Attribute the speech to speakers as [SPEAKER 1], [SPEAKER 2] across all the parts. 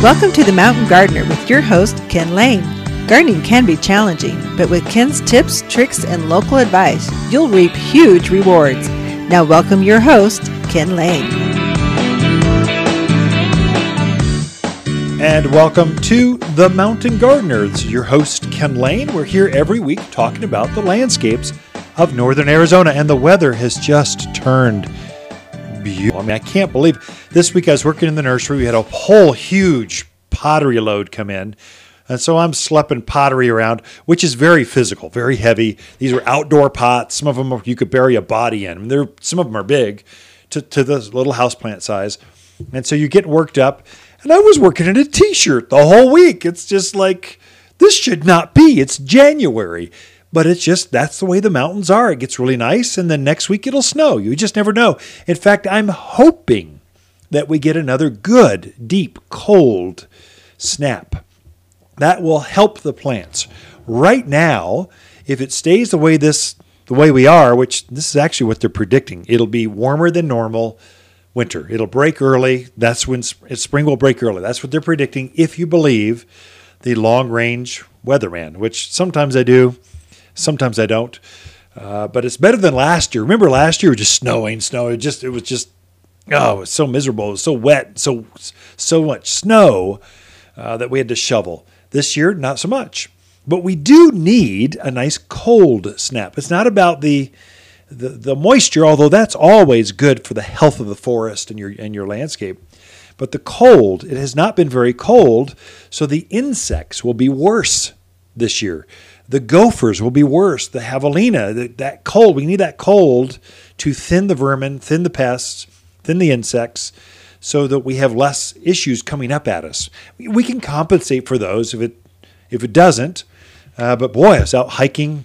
[SPEAKER 1] Welcome to The Mountain Gardener with your host, Ken Lane. Gardening can be challenging, but with Ken's tips, tricks, and local advice, you'll reap huge rewards. Now, welcome your host, Ken Lane.
[SPEAKER 2] And welcome to The Mountain Gardener. This is your host, Ken Lane. We're here every week talking about the landscapes of northern Arizona, and the weather has just turned beautiful. I mean, I can't believe this week I was working in the nursery. We had a whole huge pottery load come in. And so I'm schlepping pottery around, which is very physical, very heavy. These are outdoor pots. Some of them you could bury a body in. I mean, they're, some of them are big to, to the little houseplant size. And so you get worked up. And I was working in a t shirt the whole week. It's just like, this should not be. It's January. But it's just that's the way the mountains are. It gets really nice, and then next week it'll snow. You just never know. In fact, I'm hoping that we get another good, deep, cold snap. That will help the plants. Right now, if it stays the way this the way we are, which this is actually what they're predicting, it'll be warmer than normal winter. It'll break early. That's when spring will break early. That's what they're predicting if you believe the long range weatherman, which sometimes I do. Sometimes I don't. Uh, but it's better than last year. Remember last year, was just snowing, snow. It just it was just oh, it was so miserable. It was so wet, so so much snow uh, that we had to shovel. This year, not so much. But we do need a nice cold snap. It's not about the the, the moisture, although that's always good for the health of the forest and your and your landscape. But the cold, it has not been very cold, so the insects will be worse this year. The gophers will be worse. The javelina, that cold, we need that cold to thin the vermin, thin the pests, thin the insects, so that we have less issues coming up at us. We can compensate for those if it if it doesn't. Uh, but boy, I was out hiking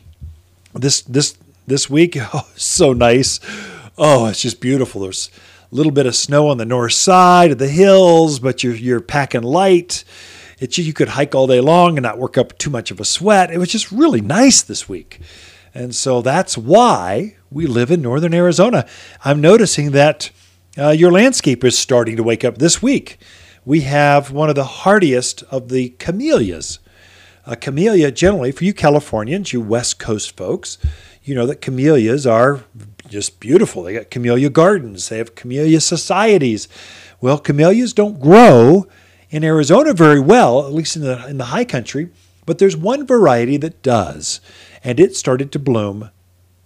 [SPEAKER 2] this this this week. Oh, so nice. Oh, it's just beautiful. There's a little bit of snow on the north side of the hills, but you're you're packing light. It's, you could hike all day long and not work up too much of a sweat. It was just really nice this week. And so that's why we live in northern Arizona. I'm noticing that uh, your landscape is starting to wake up this week. We have one of the hardiest of the camellias. A camellia, generally, for you Californians, you West Coast folks, you know that camellias are just beautiful. They got camellia gardens, they have camellia societies. Well, camellias don't grow in Arizona very well, at least in the, in the high country, but there's one variety that does, and it started to bloom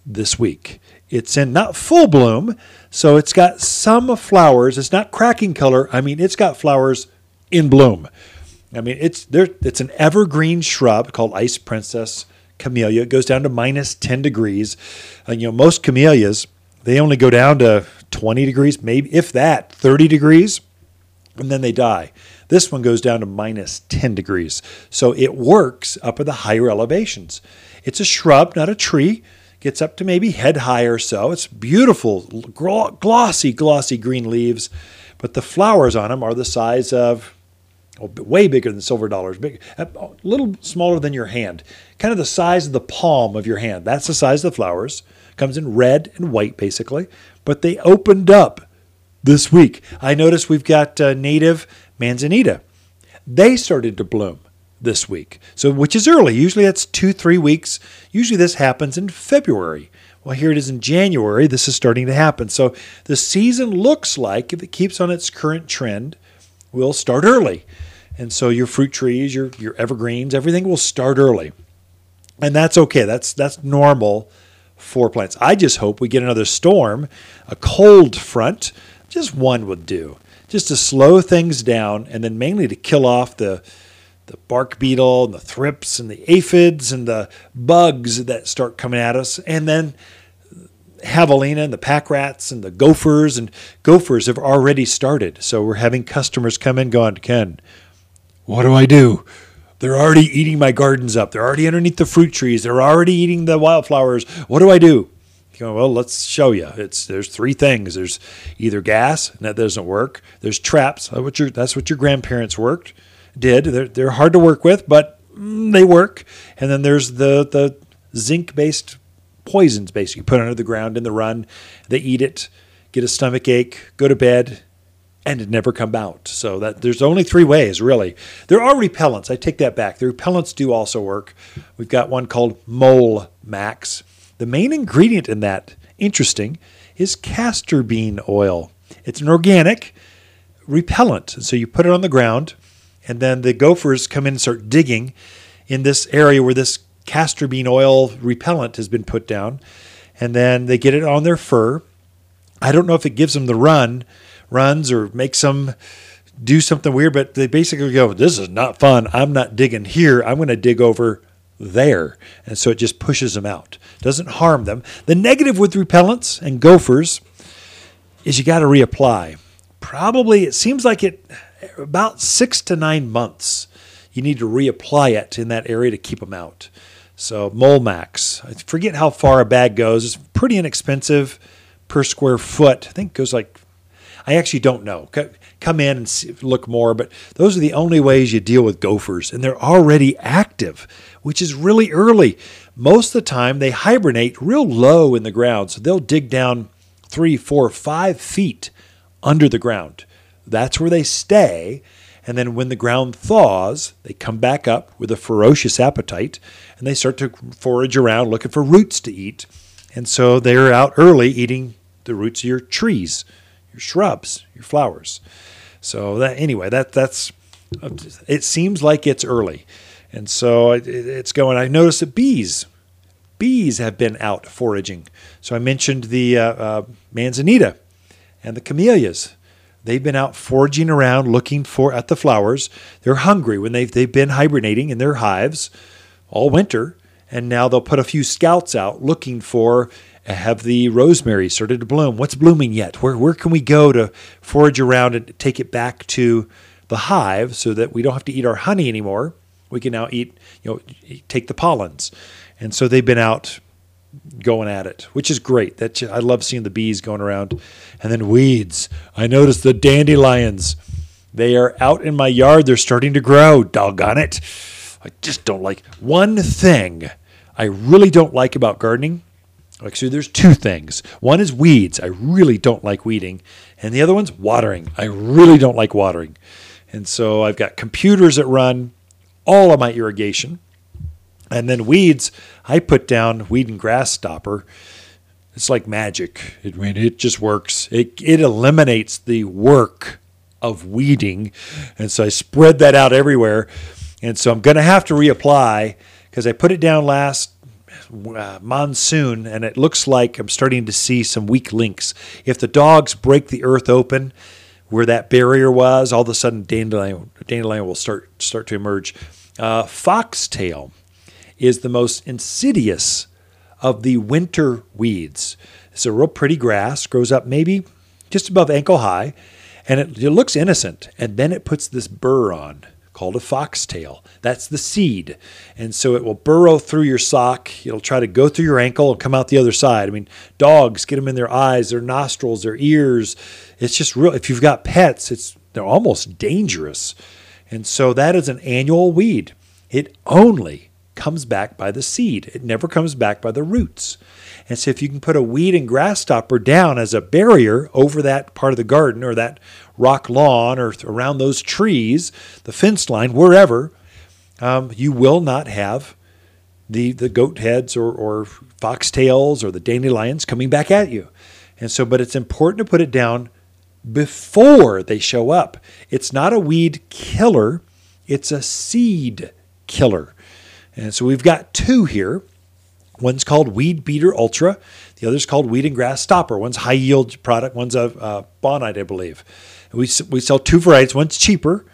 [SPEAKER 2] this week. It's in not full bloom, so it's got some flowers. It's not cracking color. I mean, it's got flowers in bloom. I mean, it's there. It's an evergreen shrub called Ice Princess Camellia. It goes down to minus 10 degrees. And, you know, most camellias, they only go down to 20 degrees, maybe if that, 30 degrees, and then they die. This one goes down to minus 10 degrees. So it works up at the higher elevations. It's a shrub, not a tree. Gets up to maybe head high or so. It's beautiful, glossy, glossy green leaves, but the flowers on them are the size of oh, way bigger than silver dollars, big, a little smaller than your hand, kind of the size of the palm of your hand. That's the size of the flowers. Comes in red and white, basically. But they opened up this week. I noticed we've got uh, native manzanita. They started to bloom this week. So, which is early. Usually that's two, three weeks. Usually this happens in February. Well, here it is in January. This is starting to happen. So, the season looks like, if it keeps on its current trend, will start early. And so, your fruit trees, your, your evergreens, everything will start early. And that's okay. That's, that's normal for plants. I just hope we get another storm, a cold front. Just one would do just to slow things down and then mainly to kill off the the bark beetle and the thrips and the aphids and the bugs that start coming at us. And then javelina and the pack rats and the gophers. And gophers have already started. So we're having customers come in going ken what do i do? They're already eating my gardens up. They're already underneath the fruit trees. They're already eating the wildflowers. What do i do go, well, let's show you. It's there's three things. There's either gas, and that doesn't work. There's traps. That's what your that's what your grandparents worked did. They're they're hard to work with, but mm, they work. And then there's the the zinc based poisons, basically put under the ground in the run. They eat it, get a stomach ache, go to bed, and never come out. So that there's only three ways really. There are repellents. I take that back. The repellents do also work. We've got one called Mole Max. The main ingredient in that, interesting, is castor bean oil. It's an organic repellent. So you put it on the ground, and then the gophers come in and start digging in this area where this castor bean oil repellent has been put down. And then they get it on their fur. I don't know if it gives them the run, runs, or makes them do something weird, but they basically go, This is not fun. I'm not digging here. I'm going to dig over there. And so it just pushes them out, doesn't harm them. The negative with repellents and gophers is you got to reapply. Probably, it seems like it about six to nine months. You need to reapply it in that area to keep them out. So, Mole Max, I forget how far a bag goes. It's pretty inexpensive per square foot. I think it goes like, I actually don't know. Come in and see, look more, but those are the only ways you deal with gophers, and they're already active, which is really early. Most of the time, they hibernate real low in the ground, so they'll dig down three, four, five feet under the ground. That's where they stay. And then when the ground thaws, they come back up with a ferocious appetite and they start to forage around looking for roots to eat. And so they're out early eating the roots of your trees, your shrubs, your flowers. So that anyway, that that's it seems like it's early. And so it, it's going. I noticed that bees bees have been out foraging. So I mentioned the uh, uh, manzanita and the camellias. They've been out foraging around looking for at the flowers. They're hungry when they've they've been hibernating in their hives all winter, and now they'll put a few scouts out looking for have the rosemary started to bloom. What's blooming yet? Where where can we go to forage around and take it back to the hive so that we don't have to eat our honey anymore? We can now eat, you know, take the pollens. And so they've been out going at it, which is great. That I love seeing the bees going around. And then weeds. I noticed the dandelions. They are out in my yard. They're starting to grow. Doggone it. I just don't like one thing I really don't like about gardening. Actually, there's two things. One is weeds. I really don't like weeding. And the other one's watering. I really don't like watering. And so I've got computers that run all of my irrigation. And then weeds, I put down weed and grass stopper. It's like magic. It, it just works. It, it eliminates the work of weeding. And so I spread that out everywhere. And so I'm going to have to reapply because I put it down last uh, monsoon and it looks like I'm starting to see some weak links. If the dogs break the earth open where that barrier was, all of a sudden dandelion, dandelion will start start to emerge. Uh, foxtail is the most insidious of the winter weeds. It's a real pretty grass, grows up maybe just above ankle high, and it, it looks innocent. And then it puts this burr on called a foxtail. That's the seed. And so it will burrow through your sock. It'll try to go through your ankle and come out the other side. I mean, dogs get them in their eyes, their nostrils, their ears. It's just real. If you've got pets, it's they're almost dangerous. And so that is an annual weed. It only comes back by the seed. It never comes back by the roots. And so if you can put a weed and grass stopper down as a barrier over that part of the garden or that rock lawn or around those trees, the fence line, wherever, um, you will not have the, the goat heads or, or foxtails or the dandelions coming back at you. And so, but it's important to put it down before they show up. It's not a weed killer, it's a seed killer. And so we've got two here. One's called Weed Beater Ultra. The other's called Weed and Grass Stopper. One's Hi-Yield product. One's a, a uh, Bonide, I believe. And we, we sell two varieties. One's cheaper,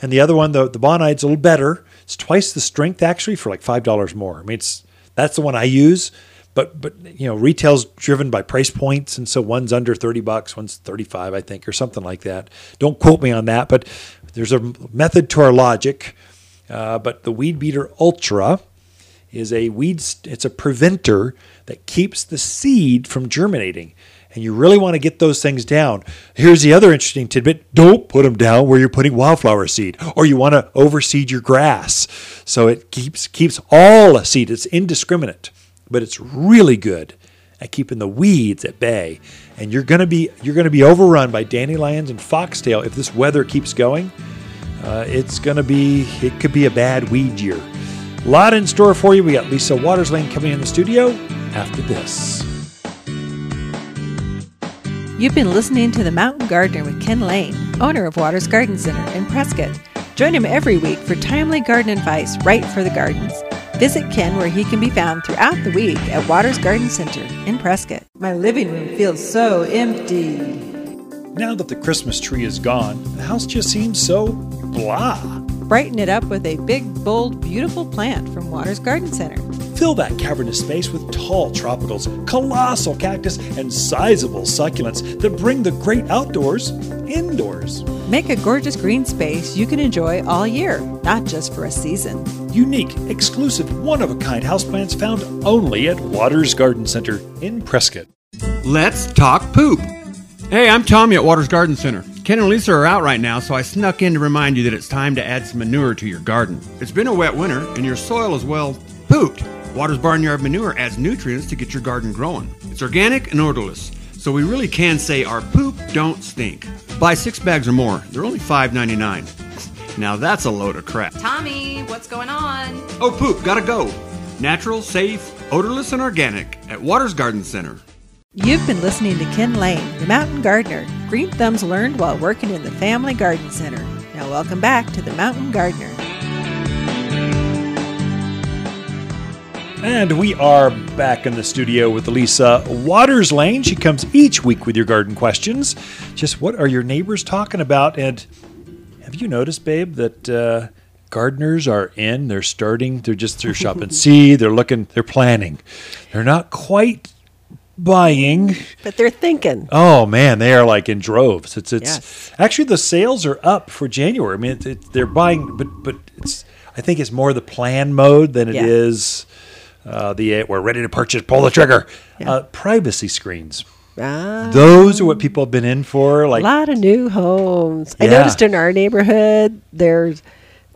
[SPEAKER 2] and the other one, the, the Bonide's a little better. It's twice the strength actually for like five dollars more. I mean, it's that's the one I use. But but you know, retail's driven by price points, and so one's under thirty bucks, one's thirty five, I think, or something like that. Don't quote me on that, but there's a method to our logic. Uh, but the Weed Beater Ultra is a weed, it's a preventer that keeps the seed from germinating. And you really want to get those things down. Here's the other interesting tidbit don't put them down where you're putting wildflower seed or you want to overseed your grass. So it keeps, keeps all seed, it's indiscriminate, but it's really good at keeping the weeds at bay. And you're gonna be you're gonna be overrun by dandelions and foxtail if this weather keeps going. Uh, it's gonna be it could be a bad weed year. A lot in store for you. We got Lisa Waters Lane coming in the studio after this.
[SPEAKER 1] You've been listening to The Mountain Gardener with Ken Lane, owner of Waters Garden Center in Prescott. Join him every week for timely garden advice right for the gardens. Visit Ken where he can be found throughout the week at Waters Garden Center in Prescott. My living room feels so empty.
[SPEAKER 2] Now that the Christmas tree is gone, the house just seems so blah.
[SPEAKER 1] Brighten it up with a big, bold, beautiful plant from Waters Garden Center.
[SPEAKER 2] Fill that cavernous space with tall tropicals, colossal cactus, and sizable succulents that bring the great outdoors indoors.
[SPEAKER 1] Make a gorgeous green space you can enjoy all year, not just for a season.
[SPEAKER 2] Unique, exclusive, one of a kind houseplants found only at Waters Garden Center in Prescott.
[SPEAKER 3] Let's talk poop. Hey, I'm Tommy at Waters Garden Center. Ken and Lisa are out right now, so I snuck in to remind you that it's time to add some manure to your garden. It's been a wet winter, and your soil is well pooped. Waters Barnyard Manure adds nutrients to get your garden growing. It's organic and odorless, so we really can say our poop don't stink. Buy six bags or more. They're only $5.99. Now that's a load of crap.
[SPEAKER 4] Tommy, what's going on?
[SPEAKER 3] Oh, poop, gotta go. Natural, safe, odorless, and organic at Waters Garden Center.
[SPEAKER 1] You've been listening to Ken Lane, the Mountain Gardener. Green thumbs learned while working in the Family Garden Center. Now, welcome back to the Mountain Gardener.
[SPEAKER 2] And we are back in the studio with Lisa Waters Lane. She comes each week with your garden questions. Just what are your neighbors talking about? And have you noticed, babe, that uh, gardeners are in? They're starting. They're just they're shopping see. They're looking. They're planning. They're not quite buying.
[SPEAKER 5] But they're thinking.
[SPEAKER 2] Oh man, they are like in droves. It's it's
[SPEAKER 5] Yes.
[SPEAKER 2] actually the sales are up for January. I mean, it, it, they're buying, but but it's I think it's more the plan mode than it
[SPEAKER 5] Yeah.
[SPEAKER 2] is uh, the we're ready to purchase, pull the trigger. Uh, privacy screens.
[SPEAKER 5] Ah,
[SPEAKER 2] Those are what people have been in for. Like a
[SPEAKER 5] lot of new homes. I noticed in our neighborhood there's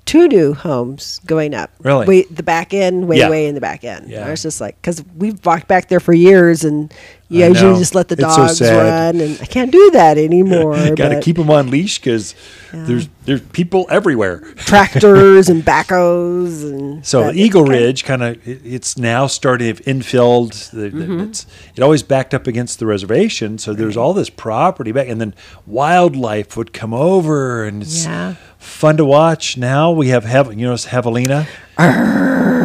[SPEAKER 5] two new homes going up.
[SPEAKER 2] Really?
[SPEAKER 5] Way, the back end, way,
[SPEAKER 2] Yeah.
[SPEAKER 5] way in the back end.
[SPEAKER 2] Yeah.
[SPEAKER 5] I was just like, because we've walked back there for years and you
[SPEAKER 2] I
[SPEAKER 5] usually
[SPEAKER 2] know.
[SPEAKER 5] just let the
[SPEAKER 2] It's so
[SPEAKER 5] dogs
[SPEAKER 2] sad.
[SPEAKER 5] run. And I can't do that anymore.
[SPEAKER 2] You got to keep them on leash because there's there's people everywhere.
[SPEAKER 5] tractors and backhoes. and
[SPEAKER 2] So Eagle. Ridge kind of it, it's now starting to infilled.
[SPEAKER 5] Mm-hmm.
[SPEAKER 2] it's, it always backed up against the reservation, so there's all this property back, and then wildlife would come over, and it's
[SPEAKER 5] Yeah.
[SPEAKER 2] fun to watch. Now we have you know it's Javelina.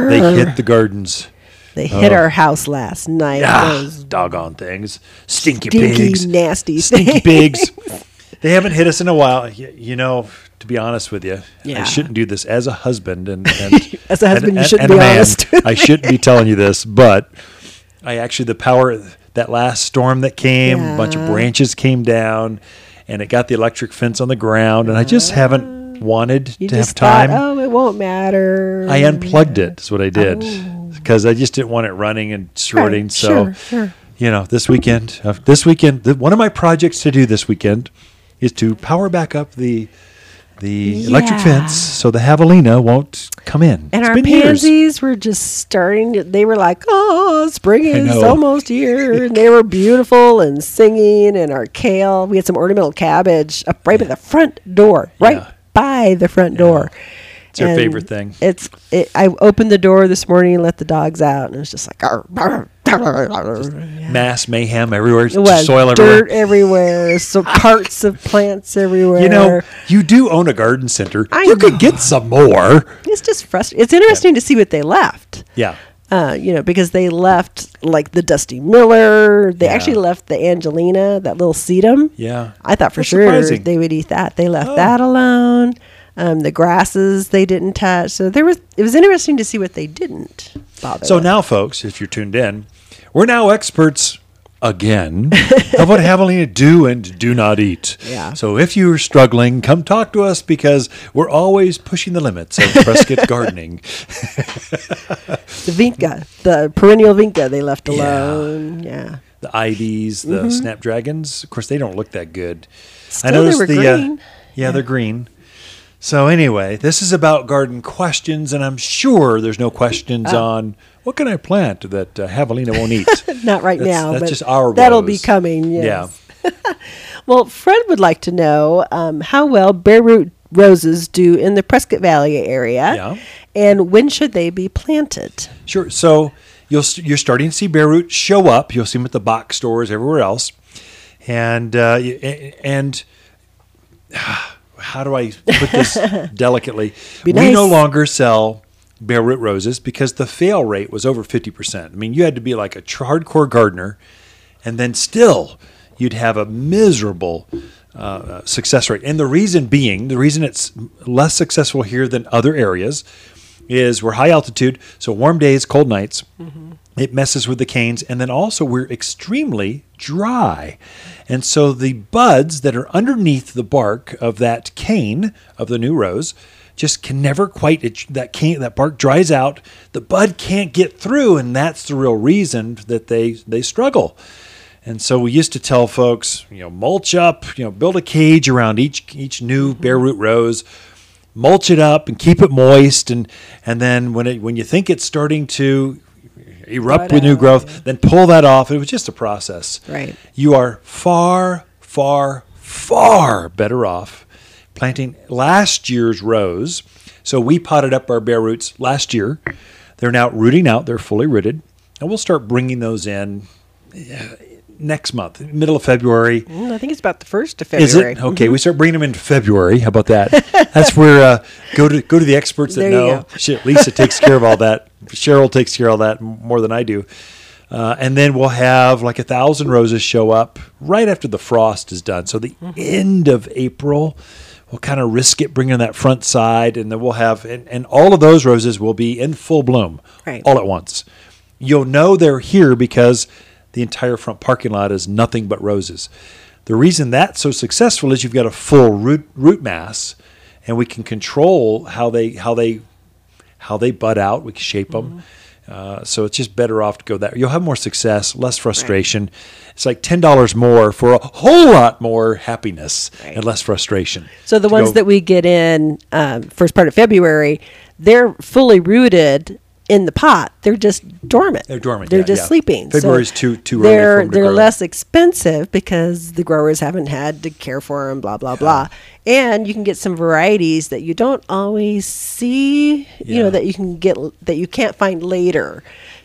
[SPEAKER 2] They hit the gardens.
[SPEAKER 5] They hit
[SPEAKER 2] Oh.
[SPEAKER 5] our house last night.
[SPEAKER 2] Ah,
[SPEAKER 5] Those
[SPEAKER 2] doggone things, stinky,
[SPEAKER 5] stinky,
[SPEAKER 2] pigs,
[SPEAKER 5] nasty
[SPEAKER 2] stinky
[SPEAKER 5] things.
[SPEAKER 2] pigs. They haven't hit us in a while. Y- You know, to be honest with you, I
[SPEAKER 5] Yeah.
[SPEAKER 2] shouldn't do this as a husband and, and
[SPEAKER 5] As a husband, you shouldn't
[SPEAKER 2] a
[SPEAKER 5] be
[SPEAKER 2] man.
[SPEAKER 5] honest
[SPEAKER 2] I shouldn't be telling you this, but I actually the power that last storm that came, a bunch of
[SPEAKER 5] Yeah.
[SPEAKER 2] branches came down, and it got the electric fence on the ground, and I just haven't wanted
[SPEAKER 5] You
[SPEAKER 2] to have time.
[SPEAKER 5] thought, oh, it won't matter.
[SPEAKER 2] I unplugged it. Is what I did
[SPEAKER 5] Oh.
[SPEAKER 2] because I just didn't want it running and shorting.
[SPEAKER 5] Right,
[SPEAKER 2] so,
[SPEAKER 5] sure, sure.
[SPEAKER 2] you know, this weekend, uh, this weekend, the, one of my projects to do this weekend is to power back up the the electric fence so the javelina won't come in.
[SPEAKER 5] And
[SPEAKER 2] It's
[SPEAKER 5] our
[SPEAKER 2] been years.
[SPEAKER 5] pansies were just starting. To, they were like, "Oh, spring is almost here." and they were beautiful and singing. And our kale, we had some ornamental cabbage up right by the front door, right
[SPEAKER 2] Yeah.
[SPEAKER 5] By the front door.
[SPEAKER 2] It's our
[SPEAKER 5] And
[SPEAKER 2] favorite thing.
[SPEAKER 5] It's. It, I opened the door this morning and let the dogs out, and it was just like, "Arr, arr, arr, arr." Yeah.
[SPEAKER 2] Mass mayhem everywhere.
[SPEAKER 5] it was
[SPEAKER 2] soil
[SPEAKER 5] dirt
[SPEAKER 2] everywhere.
[SPEAKER 5] everywhere, so parts of plants everywhere.
[SPEAKER 2] You know, you do own a garden center.
[SPEAKER 5] I
[SPEAKER 2] you could get some more.
[SPEAKER 5] it's just frustrating. It's interesting to see what they left.
[SPEAKER 2] Yeah.
[SPEAKER 5] Uh, you know, because they left like the Dusty Miller. They
[SPEAKER 2] Yeah.
[SPEAKER 5] actually left the Angelina, that little sedum.
[SPEAKER 2] Yeah.
[SPEAKER 5] I thought for
[SPEAKER 2] That's
[SPEAKER 5] sure
[SPEAKER 2] surprising.
[SPEAKER 5] they would eat that. They left
[SPEAKER 2] Oh.
[SPEAKER 5] that alone. Um, the grasses they didn't touch. So there was. It was interesting to see what they didn't bother.
[SPEAKER 2] So
[SPEAKER 5] with.
[SPEAKER 2] now, folks, if you're tuned in, we're now experts again of what javelina do and do not eat.
[SPEAKER 5] Yeah.
[SPEAKER 2] So if you're struggling, come talk to us because we're always pushing the limits of Prescott gardening.
[SPEAKER 5] the vinca, the perennial vinca, they left alone. Yeah.
[SPEAKER 2] The ivies, the snapdragons, of course, they don't look that good.
[SPEAKER 5] Mm-hmm. Still, they were
[SPEAKER 2] the uh,
[SPEAKER 5] green.
[SPEAKER 2] yeah, they're green. So anyway, this is about garden questions, and I'm sure there's no questions on what can I plant that uh, Javelina won't eat.
[SPEAKER 5] Not right
[SPEAKER 2] That's-
[SPEAKER 5] now,
[SPEAKER 2] that's
[SPEAKER 5] but
[SPEAKER 2] just our
[SPEAKER 5] that'll be coming. Yes.
[SPEAKER 2] Yeah.
[SPEAKER 5] Well, Fred would like to know um, how well bare root roses do in the Prescott Valley area,
[SPEAKER 2] Yeah.
[SPEAKER 5] and when should they be planted?
[SPEAKER 2] Sure. So you'll st- you're starting to see bare root show up. You'll see them at the box stores everywhere else, and uh, and how do I put this delicately?
[SPEAKER 5] Be
[SPEAKER 2] We no longer sell bare root roses because the fail rate was over fifty percent. I mean, you had to be like a hardcore gardener, and then still you'd have a miserable. Uh, success rate, and the reason being, the reason it's less successful here than other areas, is we're high altitude, so warm days, cold nights. It messes with the canes, and then also we're extremely dry, and so the buds that are underneath the bark of that cane of the new rose just can never quite it, that cane that bark dries out. The bud can't get through, and that's the real reason that they they struggle. And so we used to tell folks, you know, mulch up, you know, build a cage around each each new mm-hmm. bare root rose, mulch it up and keep it moist, and and then when it when you think it's starting to erupt with new growth, then pull that off. It was just a process.
[SPEAKER 5] Right.
[SPEAKER 2] You are far, far, far better off planting last year's rose. So we potted up our bare roots last year. They're now rooting out. They're fully rooted, and we'll start bringing those in uh, next month, middle of February.
[SPEAKER 5] Mm, I think it's about the first of February.
[SPEAKER 2] Is it okay? We start bringing them in February. How about that? That's where uh, go to go to the experts that
[SPEAKER 5] There
[SPEAKER 2] know. Shit, Lisa takes care of all that. Cheryl takes care of all that more than I do. Uh, and then we'll have like a thousand roses show up right after the frost is done. So the
[SPEAKER 5] Mm-hmm.
[SPEAKER 2] end of April, we'll kind of risk it bringing that front side, and then we'll have and, and all of those roses will be in full bloom
[SPEAKER 5] Right.
[SPEAKER 2] all at once. You'll know they're here because the entire front parking lot is nothing but roses. The reason that's so successful is you've got a full root root mass, and we can control how they how they how they bud out. We can shape them. Mm-hmm. Uh, so it's just better off to go that. You'll have more success, less frustration. It's like ten dollars more for a whole lot more happiness and less frustration.
[SPEAKER 5] So the ones
[SPEAKER 2] go-
[SPEAKER 5] that we get in um, first part of February, they're fully rooted in the pot. They're just dormant.
[SPEAKER 2] They're dormant,
[SPEAKER 5] They're
[SPEAKER 2] yeah,
[SPEAKER 5] just
[SPEAKER 2] yeah.
[SPEAKER 5] sleeping.
[SPEAKER 2] February's too- too early for
[SPEAKER 5] They're they're
[SPEAKER 2] grow.
[SPEAKER 5] less expensive because the growers haven't had to care for them. Blah blah blah. And you can get some varieties that you don't always see. You know that you can get that you can't find later.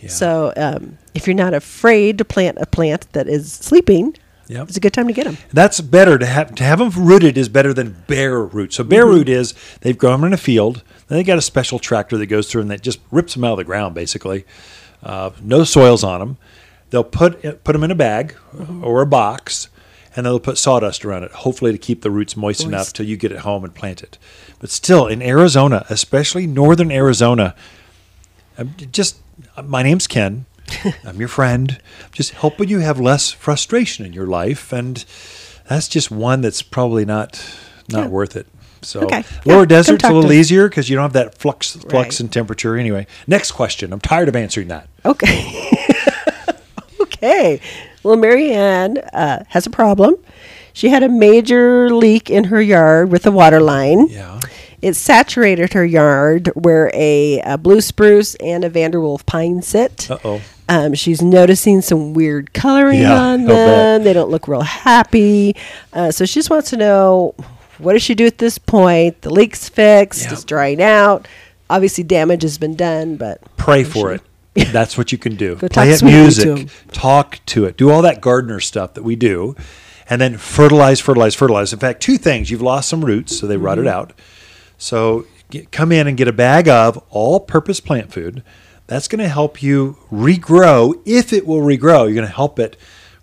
[SPEAKER 5] So um, if you're not afraid to plant a plant that is sleeping,
[SPEAKER 2] Yep.
[SPEAKER 5] it's a good time to get them.
[SPEAKER 2] That's better to have to have them rooted is better than bare root. So bare root is they've grown them in a field. Then they got a special tractor that goes through and that just rips them out of the ground basically. Uh, no soils on them. They'll put eh, put them in a bag mm-hmm. or a box, and they'll put sawdust around it, hopefully to keep the roots moist, enough
[SPEAKER 5] Moist.
[SPEAKER 2] till you get it home and plant it. But still, in Arizona, especially northern Arizona, um, I'm just uh, my name's Ken. I'm your friend. Just helping you have less frustration in your life, and that's just one that's probably not not
[SPEAKER 5] Yeah.
[SPEAKER 2] worth it. So
[SPEAKER 5] Okay.
[SPEAKER 2] lower
[SPEAKER 5] Yeah,
[SPEAKER 2] desert's a little easier because you don't have that flux flux
[SPEAKER 5] Right.
[SPEAKER 2] in temperature anyway. Next question. I'm tired of answering that.
[SPEAKER 5] Okay. okay. Well, Marianne uh, has a problem. She had a major leak in her yard with a water line.
[SPEAKER 2] Yeah.
[SPEAKER 5] It saturated her yard where a, a blue spruce and a Vanderwolf pine sit.
[SPEAKER 2] Uh oh.
[SPEAKER 5] Um, she's noticing some weird coloring
[SPEAKER 2] Yeah,
[SPEAKER 5] on them. They don't look real happy. Uh, so she just wants to know what does she do at this point? The leak's fixed.
[SPEAKER 2] Yeah.
[SPEAKER 5] It's drying out. Obviously, damage has been done, but
[SPEAKER 2] Pray for it. That's what you can do.
[SPEAKER 5] Go
[SPEAKER 2] Play
[SPEAKER 5] talk
[SPEAKER 2] it
[SPEAKER 5] sweetly to
[SPEAKER 2] Talk to it. Do all that gardener stuff that we do. And then fertilize, fertilize, fertilize. In fact, two things. You've lost some roots, so they rotted
[SPEAKER 5] Mm-hmm.
[SPEAKER 2] out. So get, come in and get a bag of all purpose plant food. That's going to help you regrow. If it will regrow, you're going to help it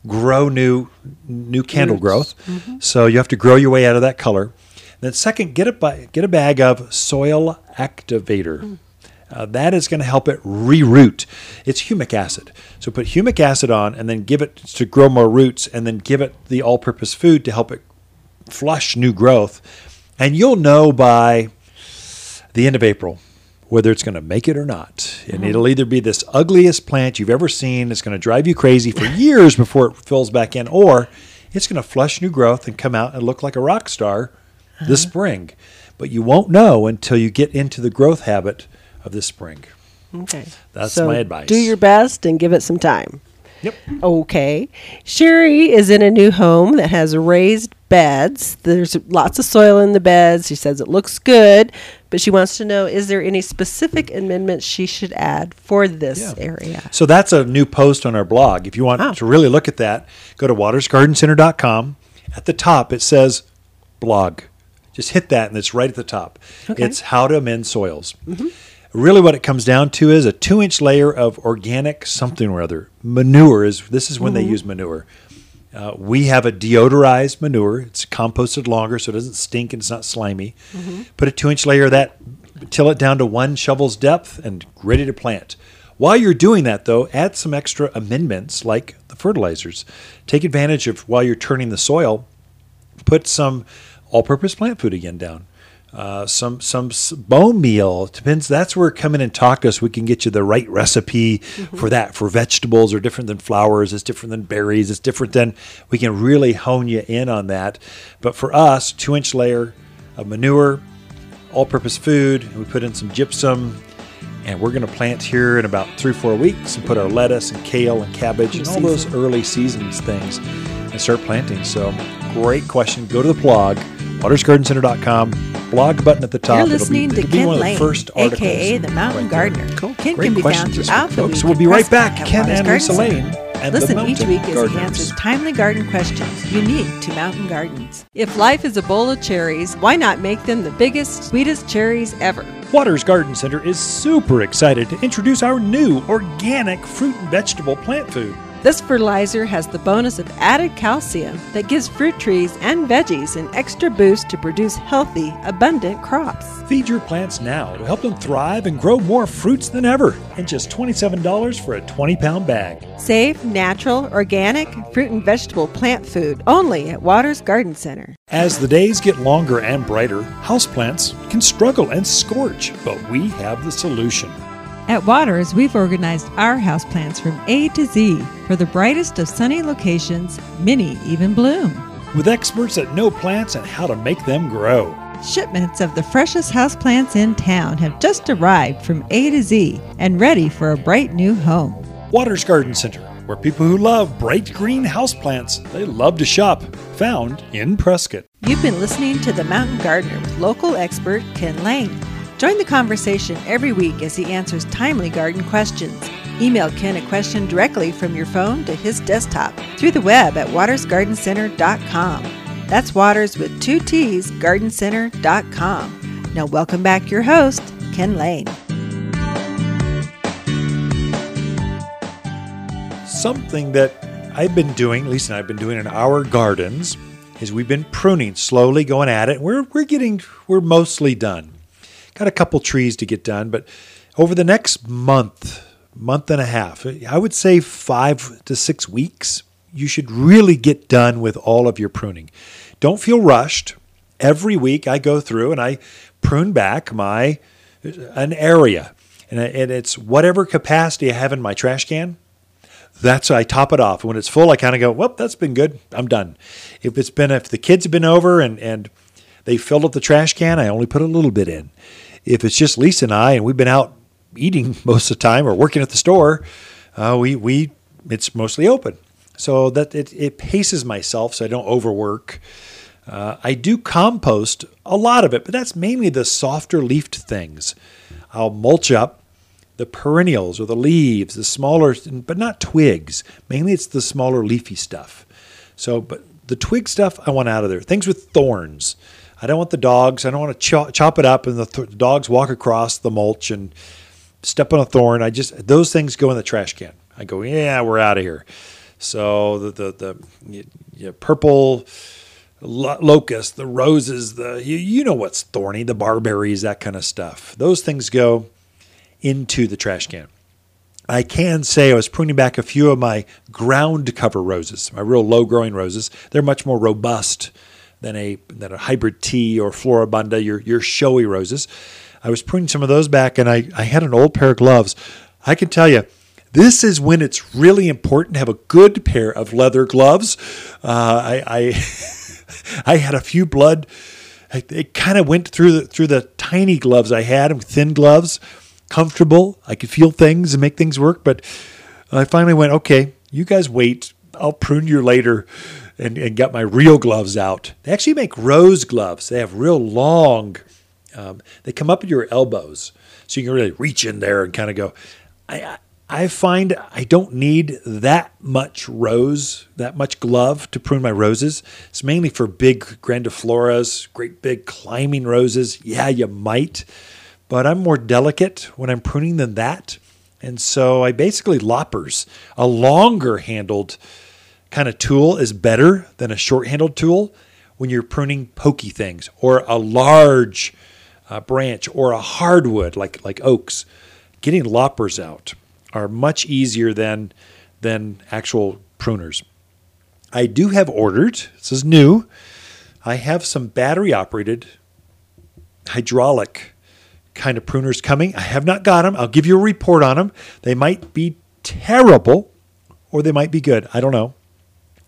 [SPEAKER 2] grow new new candle growth.
[SPEAKER 5] Mm-hmm.
[SPEAKER 2] So you have to grow your way out of that color. Then second, get a ba- get a bag of soil activator.
[SPEAKER 5] Mm.
[SPEAKER 2] Uh, that is going to help it reroot. It's humic acid. So put humic acid on and then give it to grow more roots and then give it the all purpose food to help it flush new growth. And you'll know by the end of April whether it's going to make it or not. And mm-hmm. it'll either be this ugliest plant you've ever seen, it's going to drive you crazy for years before it fills back in, or it's going to flush new growth and come out and look like a rock star this uh-huh. spring. But but you won't know until you get into the growth habit of this spring.
[SPEAKER 6] Okay.
[SPEAKER 2] That's
[SPEAKER 6] So
[SPEAKER 2] my advice.
[SPEAKER 6] Do your best and give it some time.
[SPEAKER 2] Yep.
[SPEAKER 6] Okay. Sherry is in a new home that has raised beds. There's lots of soil in the beds. She says it looks good, but she wants to know is there any specific amendments she should add for this
[SPEAKER 2] Yeah.
[SPEAKER 6] area?
[SPEAKER 2] So that's a new post on our blog. If you want
[SPEAKER 6] Oh.
[SPEAKER 2] to really look at that, go to watersgardencenter.com. At the top, it says blog. Just hit that, and it's right at the top.
[SPEAKER 6] Okay.
[SPEAKER 2] It's how to amend soils. Mm-hmm. Really, what it comes down to is a two inch layer of organic something or other. Manure is this is when they mm-hmm. use manure. Uh, we have a deodorized manure. It's composted longer, so it doesn't stink and it's not slimy. Put a two inch layer of that, till it down to one shovel's depth, and ready to plant. While you're doing that, though, add some extra amendments like the fertilizers. Take advantage of while you're turning the soil, put some all-purpose plant food again down. Uh, some some bone meal depends. That's where come in and talk to us. We can get you the right recipe for that. For vegetables are different than flowers. It's different than berries. It's different than. We can really hone you in on that. But for us, two inch layer of manure, all-purpose food. We put in some gypsum, and we're going to plant here in about three four weeks and put our lettuce and kale and cabbage and all those early seasons things and start planting. So great question. Go to the blog, watersgardencenter.com. Blog button at the top.
[SPEAKER 5] You're
[SPEAKER 2] It'll
[SPEAKER 5] listening
[SPEAKER 2] be,
[SPEAKER 5] to
[SPEAKER 2] it'll
[SPEAKER 5] Ken
[SPEAKER 2] one of the
[SPEAKER 5] Lane,
[SPEAKER 2] first articles
[SPEAKER 5] aka the Mountain
[SPEAKER 2] right.
[SPEAKER 5] Gardener.
[SPEAKER 2] Cool.
[SPEAKER 5] Ken
[SPEAKER 2] Great
[SPEAKER 5] can be found throughout the week
[SPEAKER 2] So we'll be right back. Ken and Lisa Lane and
[SPEAKER 5] Listen each week as he answers timely garden questions unique to mountain gardens. If life is a bowl of cherries, why not make them the biggest, sweetest cherries ever?
[SPEAKER 2] Waters Garden Center is super excited to introduce our new organic fruit and vegetable plant food.
[SPEAKER 5] This fertilizer has the bonus of added calcium that gives fruit trees and veggies an extra boost to produce healthy, abundant crops.
[SPEAKER 2] Feed your plants now to help them thrive and grow more fruits than ever. And just $27 for a 20 pound bag.
[SPEAKER 5] Safe, natural, organic fruit and vegetable plant food only at Waters Garden Center.
[SPEAKER 2] As the days get longer and brighter, houseplants can struggle and scorch, but we have the solution.
[SPEAKER 5] At Waters, we've organized our houseplants from A to Z for the brightest of sunny locations, many even bloom.
[SPEAKER 2] With experts that know plants and how to make them grow.
[SPEAKER 5] Shipments of the freshest houseplants in town have just arrived from A to Z and ready for a bright new home.
[SPEAKER 2] Waters Garden Center, where people who love bright green houseplants, they love to shop. Found in Prescott.
[SPEAKER 5] You've been listening to The Mountain Gardener with local expert Ken Lane. Join the conversation every week as he answers timely garden questions. Email Ken a question directly from your phone to his desktop through the web at watersgardencenter.com. That's Waters with two T's, gardencenter.com. Now, welcome back your host, Ken Lane.
[SPEAKER 2] Something that I've been doing, Lisa and I've been doing in our gardens, is we've been pruning slowly, going at it. We're we're getting we're mostly done. Got a couple trees to get done, but over the next month, month and a half, I would say five to six weeks, you should really get done with all of your pruning. Don't feel rushed. Every week I go through and I prune back my an area, and it's whatever capacity I have in my trash can that's I top it off. When it's full, I kind of go, "Well, that's been good. I'm done." If it's been if the kids have been over and and they filled up the trash can, I only put a little bit in. If it's just Lisa and I and we've been out eating most of the time or working at the store, uh, we we it's mostly open. So that it it paces myself so I don't overwork. Uh, I do compost a lot of it, but that's mainly the softer leafed things. I'll mulch up the perennials or the leaves, the smaller, but not twigs. Mainly it's the smaller leafy stuff. So, but the twig stuff I want out of there. Things with thorns. I don't want the dogs. I don't want to chop, chop it up and the th- dogs walk across the mulch and step on a thorn. I just those things go in the trash can. I go, yeah, we're out of here. So the the the y- y- purple lo- locust, the roses, the you, you know what's thorny, the barberries, that kind of stuff. Those things go into the trash can. I can say I was pruning back a few of my ground cover roses, my real low growing roses. They're much more robust than a than a hybrid tea or floribunda, your your showy roses. I was pruning some of those back, and I, I had an old pair of gloves. I can tell you, this is when it's really important to have a good pair of leather gloves. Uh, I, I I had a few blood it kind of went through the through the tiny gloves I had, thin gloves, comfortable. I could feel things and make things work. But I finally went, okay, you guys wait. I'll prune you later, and, and got my real gloves out. They actually make rose gloves. They have real long. Um, they come up at your elbows, so you can really reach in there and kind of go. I I find I don't need that much rose, that much glove to prune my roses. It's mainly for big grandifloras, great big climbing roses. Yeah, you might, but I'm more delicate when I'm pruning than that. And so I basically loppers. A longer handled kind of tool is better than a short handled tool when you're pruning pokey things or a large uh, branch or a hardwood like, like oaks. Getting loppers out are much easier than than actual pruners. I do have ordered, this is new, I have some battery operated hydraulic kind of pruners coming. I have not got them. I'll give you a report on them. They might be terrible or they might be good. I don't know.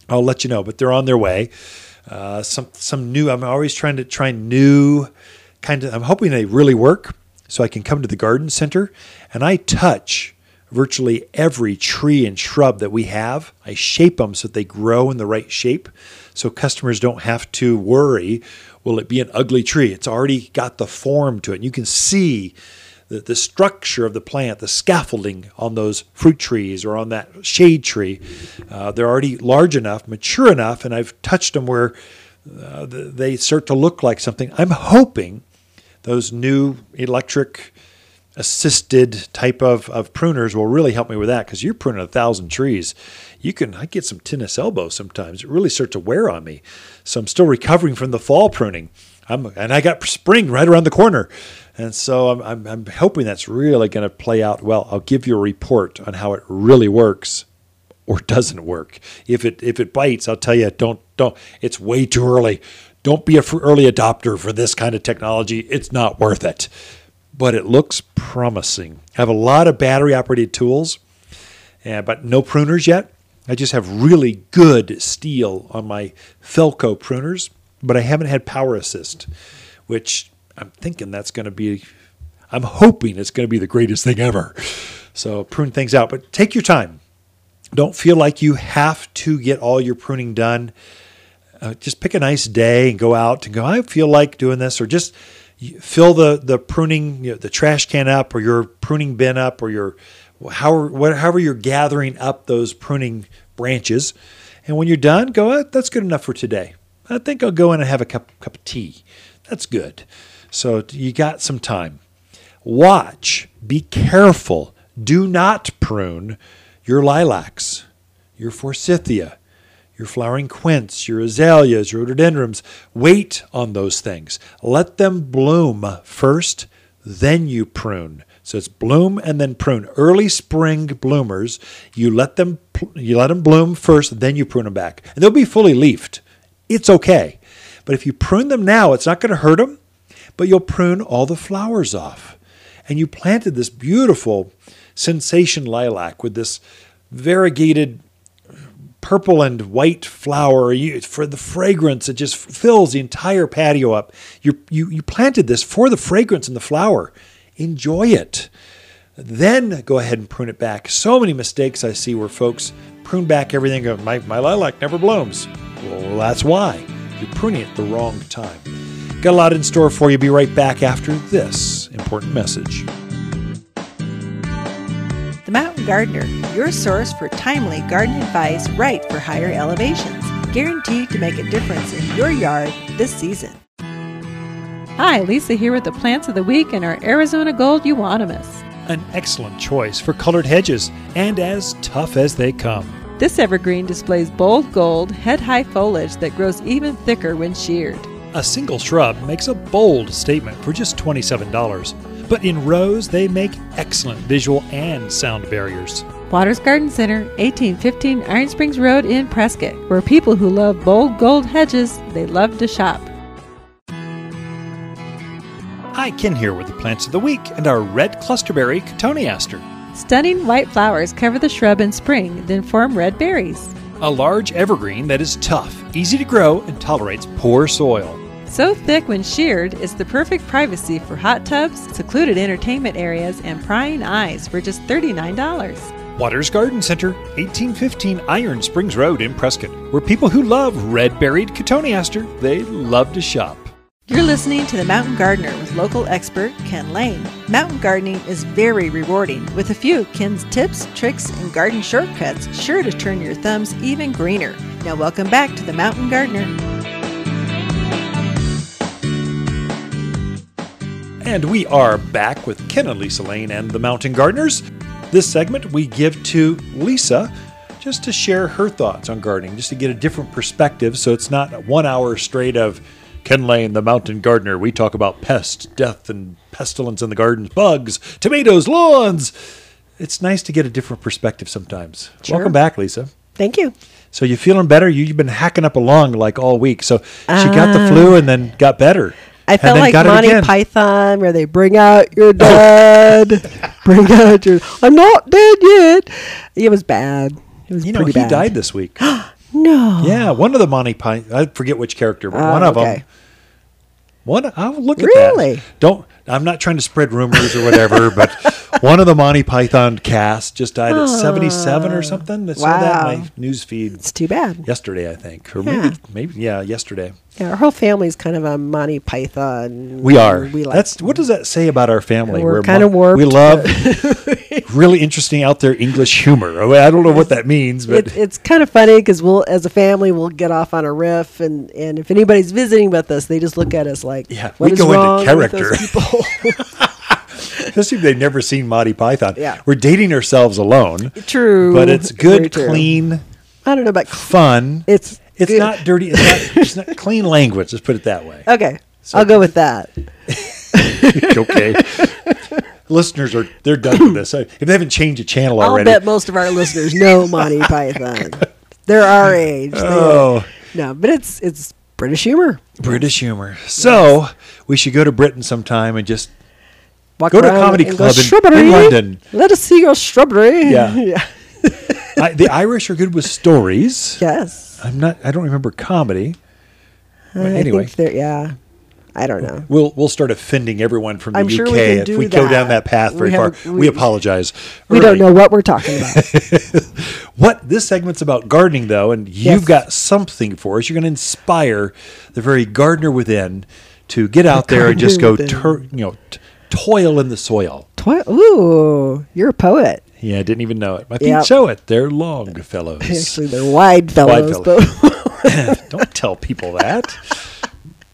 [SPEAKER 2] I'll let you know, but they're on their way. Uh, some some new. I'm always trying to try new kind of. I'm hoping they really work, so I can come to the garden center and I touch virtually every tree and shrub that we have. I shape them so that they grow in the right shape so customers don't have to worry will it be an ugly tree? It's already got the form to it. And you can see the, the structure of the plant, the scaffolding on those fruit trees or on that shade tree. Uh, they're already large enough, mature enough, and I've touched them where uh, they start to look like something. I'm hoping those new electric assisted type of, of pruners will really help me with that because you're pruning a thousand trees. You can I get some tennis elbow sometimes. It really starts to wear on me. So I'm still recovering from the fall pruning. I'm, and I got spring right around the corner. And so I'm, I'm, I'm hoping that's really going to play out well. I'll give you a report on how it really works or doesn't work. If it if it bites, I'll tell you don't don't. It's way too early. Don't be a early adopter for this kind of technology. It's not worth it but it looks promising. I have a lot of battery operated tools, uh, but no pruners yet. I just have really good steel on my Felco pruners, but I haven't had power assist, which I'm thinking that's going to be, I'm hoping it's going to be the greatest thing ever. So prune things out, but take your time. Don't feel like you have to get all your pruning done. Uh, just pick a nice day and go out and go, I feel like doing this, or just fill the the pruning you know, the trash can up or your pruning bin up or your however however you're gathering up those pruning branches and when you're done go oh, that's good enough for today i think i'll go in and have a cup, cup of tea that's good so you got some time watch be careful do not prune your lilacs your forsythia your flowering quince, your azaleas, your rhododendrons. Wait on those things. Let them bloom first, then you prune. So it's bloom and then prune. Early spring bloomers, you let them you let them bloom first, then you prune them back, and they'll be fully leafed. It's okay, but if you prune them now, it's not going to hurt them, but you'll prune all the flowers off. And you planted this beautiful sensation lilac with this variegated purple and white flower for the fragrance. It just fills the entire patio up. You, you, you planted this for the fragrance and the flower. Enjoy it. Then go ahead and prune it back. So many mistakes I see where folks prune back everything. My, my lilac never blooms. Well, that's why. You're pruning it the wrong time. Got a lot in store for you. Be right back after this important message.
[SPEAKER 1] The Mountain Gardener, your source for timely garden advice right for higher elevations. Guaranteed to make a difference in your yard this season.
[SPEAKER 7] Hi, Lisa here with the plants of the week and our Arizona Gold Euonymus.
[SPEAKER 2] An excellent choice for colored hedges and as tough as they come.
[SPEAKER 7] This evergreen displays bold gold, head high foliage that grows even thicker when sheared.
[SPEAKER 2] A single shrub makes a bold statement for just $27 but in rows they make excellent visual and sound barriers.
[SPEAKER 7] Waters Garden Center, 1815 Iron Springs Road in Prescott, where people who love bold gold hedges, they love to shop.
[SPEAKER 2] Hi, Ken here with the plants of the week and our red clusterberry cotoneaster.
[SPEAKER 7] Stunning white flowers cover the shrub in spring, then form red berries.
[SPEAKER 2] A large evergreen that is tough, easy to grow, and tolerates poor soil.
[SPEAKER 7] So thick when sheared, it's the perfect privacy for hot tubs, secluded entertainment areas, and prying eyes for just $39.
[SPEAKER 2] Waters Garden Center, 1815 Iron Springs Road in Prescott, where people who love red-berried cotoneaster, they love to shop.
[SPEAKER 1] You're listening to The Mountain Gardener with local expert Ken Lane. Mountain gardening is very rewarding, with a few of Ken's tips, tricks, and garden shortcuts sure to turn your thumbs even greener. Now, welcome back to The Mountain Gardener.
[SPEAKER 2] And we are back with Ken and Lisa Lane and the Mountain Gardeners. This segment we give to Lisa just to share her thoughts on gardening, just to get a different perspective so it's not one hour straight of Ken Lane, the Mountain Gardener. We talk about pest, death, and pestilence in the gardens, bugs, tomatoes, lawns. It's nice to get a different perspective sometimes.
[SPEAKER 5] Sure.
[SPEAKER 2] Welcome back, Lisa.
[SPEAKER 5] Thank you.
[SPEAKER 2] So you feeling better? You, you've been hacking up along like all week. So she got the uh, flu and then got better.
[SPEAKER 5] Uh, I felt like Monty. Python, where they bring out your dead, bring out your. I'm not dead yet. It was bad. It was
[SPEAKER 2] You know, he
[SPEAKER 5] bad.
[SPEAKER 2] died this week.
[SPEAKER 5] No.
[SPEAKER 2] yeah, one of the Monty Python. I forget which character, but
[SPEAKER 5] Oh,
[SPEAKER 2] one of
[SPEAKER 5] okay.
[SPEAKER 2] them. One, I'll look at
[SPEAKER 5] Really?
[SPEAKER 2] that. Don't. I'm not trying to spread rumors or whatever, but one of the Monty Python cast just died at 77 or ah, something. I saw that in
[SPEAKER 5] Wow.
[SPEAKER 2] my news feed
[SPEAKER 5] It's too bad.
[SPEAKER 2] yesterday, I think, or
[SPEAKER 5] Yeah.
[SPEAKER 2] maybe, maybe, yeah, yesterday.
[SPEAKER 5] Yeah, our whole family's kind of a Monty Python.
[SPEAKER 2] We are.
[SPEAKER 5] We like.
[SPEAKER 2] That's what does that say about our family?
[SPEAKER 5] We're kinda
[SPEAKER 2] mo-
[SPEAKER 5] warped,
[SPEAKER 2] We love really interesting out there English humor. I mean, I don't know what that means, but
[SPEAKER 5] It, it's kind of funny because we'll, as a family, we'll get off on a riff, and, and if anybody's visiting with us, they just look at us like,
[SPEAKER 2] Yeah,
[SPEAKER 5] "What
[SPEAKER 2] we
[SPEAKER 5] is
[SPEAKER 2] go into
[SPEAKER 5] wrong with
[SPEAKER 2] character."
[SPEAKER 5] those people?"
[SPEAKER 2] especially if they've never seen Monty Python.
[SPEAKER 5] Yeah.
[SPEAKER 2] We're dating ourselves alone.
[SPEAKER 5] True,
[SPEAKER 2] But it's good, clean,
[SPEAKER 5] I don't know about.
[SPEAKER 2] fun.
[SPEAKER 5] It's
[SPEAKER 2] it's
[SPEAKER 5] good.
[SPEAKER 2] not dirty. It's not, it's not clean language. Let's put it that way.
[SPEAKER 5] Okay,
[SPEAKER 2] So-
[SPEAKER 5] I'll go with that.
[SPEAKER 2] okay. Listeners are they're done with this. If they haven't changed the channel
[SPEAKER 5] I'll
[SPEAKER 2] already.
[SPEAKER 5] bet most of our listeners know Monty Python. They're our age. They-
[SPEAKER 2] oh,
[SPEAKER 5] no, but it's it's British humor.
[SPEAKER 2] British humor. So we should go to Britain sometime and just
[SPEAKER 5] Walk
[SPEAKER 2] Go to a comedy club in- in London."
[SPEAKER 5] Let us see your shrubbery.
[SPEAKER 2] Yeah.
[SPEAKER 5] yeah.
[SPEAKER 2] I, the Irish are good with stories.
[SPEAKER 5] Yes.
[SPEAKER 2] I'm not. I don't remember comedy. But
[SPEAKER 5] I
[SPEAKER 2] anyway,
[SPEAKER 5] think yeah. I don't know.
[SPEAKER 2] we'll we'll start offending everyone from the
[SPEAKER 5] I'm
[SPEAKER 2] UK
[SPEAKER 5] sure we
[SPEAKER 2] if we go down
[SPEAKER 5] that.
[SPEAKER 2] that path very
[SPEAKER 5] We
[SPEAKER 2] far. We,
[SPEAKER 5] we-
[SPEAKER 2] apologize.
[SPEAKER 5] We don't know what we're talking about.
[SPEAKER 2] What this segment's about gardening, though, and you've got something for us. You're going to inspire the very gardener within to get out there and just go,
[SPEAKER 5] gardener
[SPEAKER 2] tur- you know, t- toil in the soil.
[SPEAKER 5] Twi- Ooh, you're a poet.
[SPEAKER 2] Yeah, I didn't even know it. My feet
[SPEAKER 5] Yep.
[SPEAKER 2] show it. They're long fellows.
[SPEAKER 5] Actually, they're wide fellows, Wide
[SPEAKER 2] fellows.
[SPEAKER 5] but
[SPEAKER 2] don't tell people that.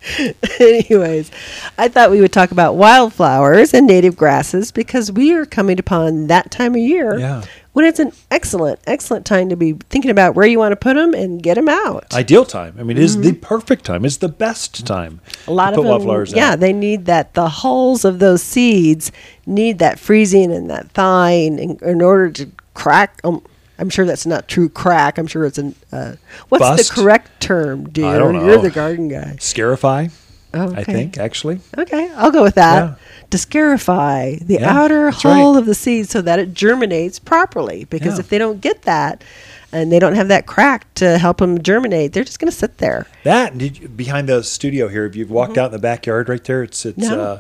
[SPEAKER 5] Anyways, I thought we would talk about wildflowers and native grasses because we are coming upon that time of year
[SPEAKER 2] Yeah.
[SPEAKER 5] when it's an excellent, excellent time to be thinking about where you want to put them and get them out.
[SPEAKER 2] Ideal time. I mean, it is the perfect time. It's the best time.
[SPEAKER 5] Mm-hmm. a lot
[SPEAKER 2] to
[SPEAKER 5] of
[SPEAKER 2] wildflowers
[SPEAKER 5] yeah,
[SPEAKER 2] out.
[SPEAKER 5] they need that. The hulls of those seeds need that freezing and that thawing in, in order to crack. Um, I'm sure that's not true crack. I'm sure it's an. Uh, what's
[SPEAKER 2] Bust?
[SPEAKER 5] the correct term, dear?
[SPEAKER 2] don't
[SPEAKER 5] You're the garden guy.
[SPEAKER 2] Scarify,
[SPEAKER 5] Oh,
[SPEAKER 2] I think, actually.
[SPEAKER 5] Okay, I'll go with that.
[SPEAKER 2] Yeah.
[SPEAKER 5] To scarify the
[SPEAKER 2] Yeah,
[SPEAKER 5] outer hull
[SPEAKER 2] right.
[SPEAKER 5] of the seed so that it germinates properly. Because
[SPEAKER 2] Yeah.
[SPEAKER 5] if they don't get that, and they don't have that crack to help them germinate, they're just going to sit there.
[SPEAKER 2] That did you, behind the studio here, if you've walked out in the backyard right there, it's it's
[SPEAKER 5] Mm-hmm. No.
[SPEAKER 2] uh,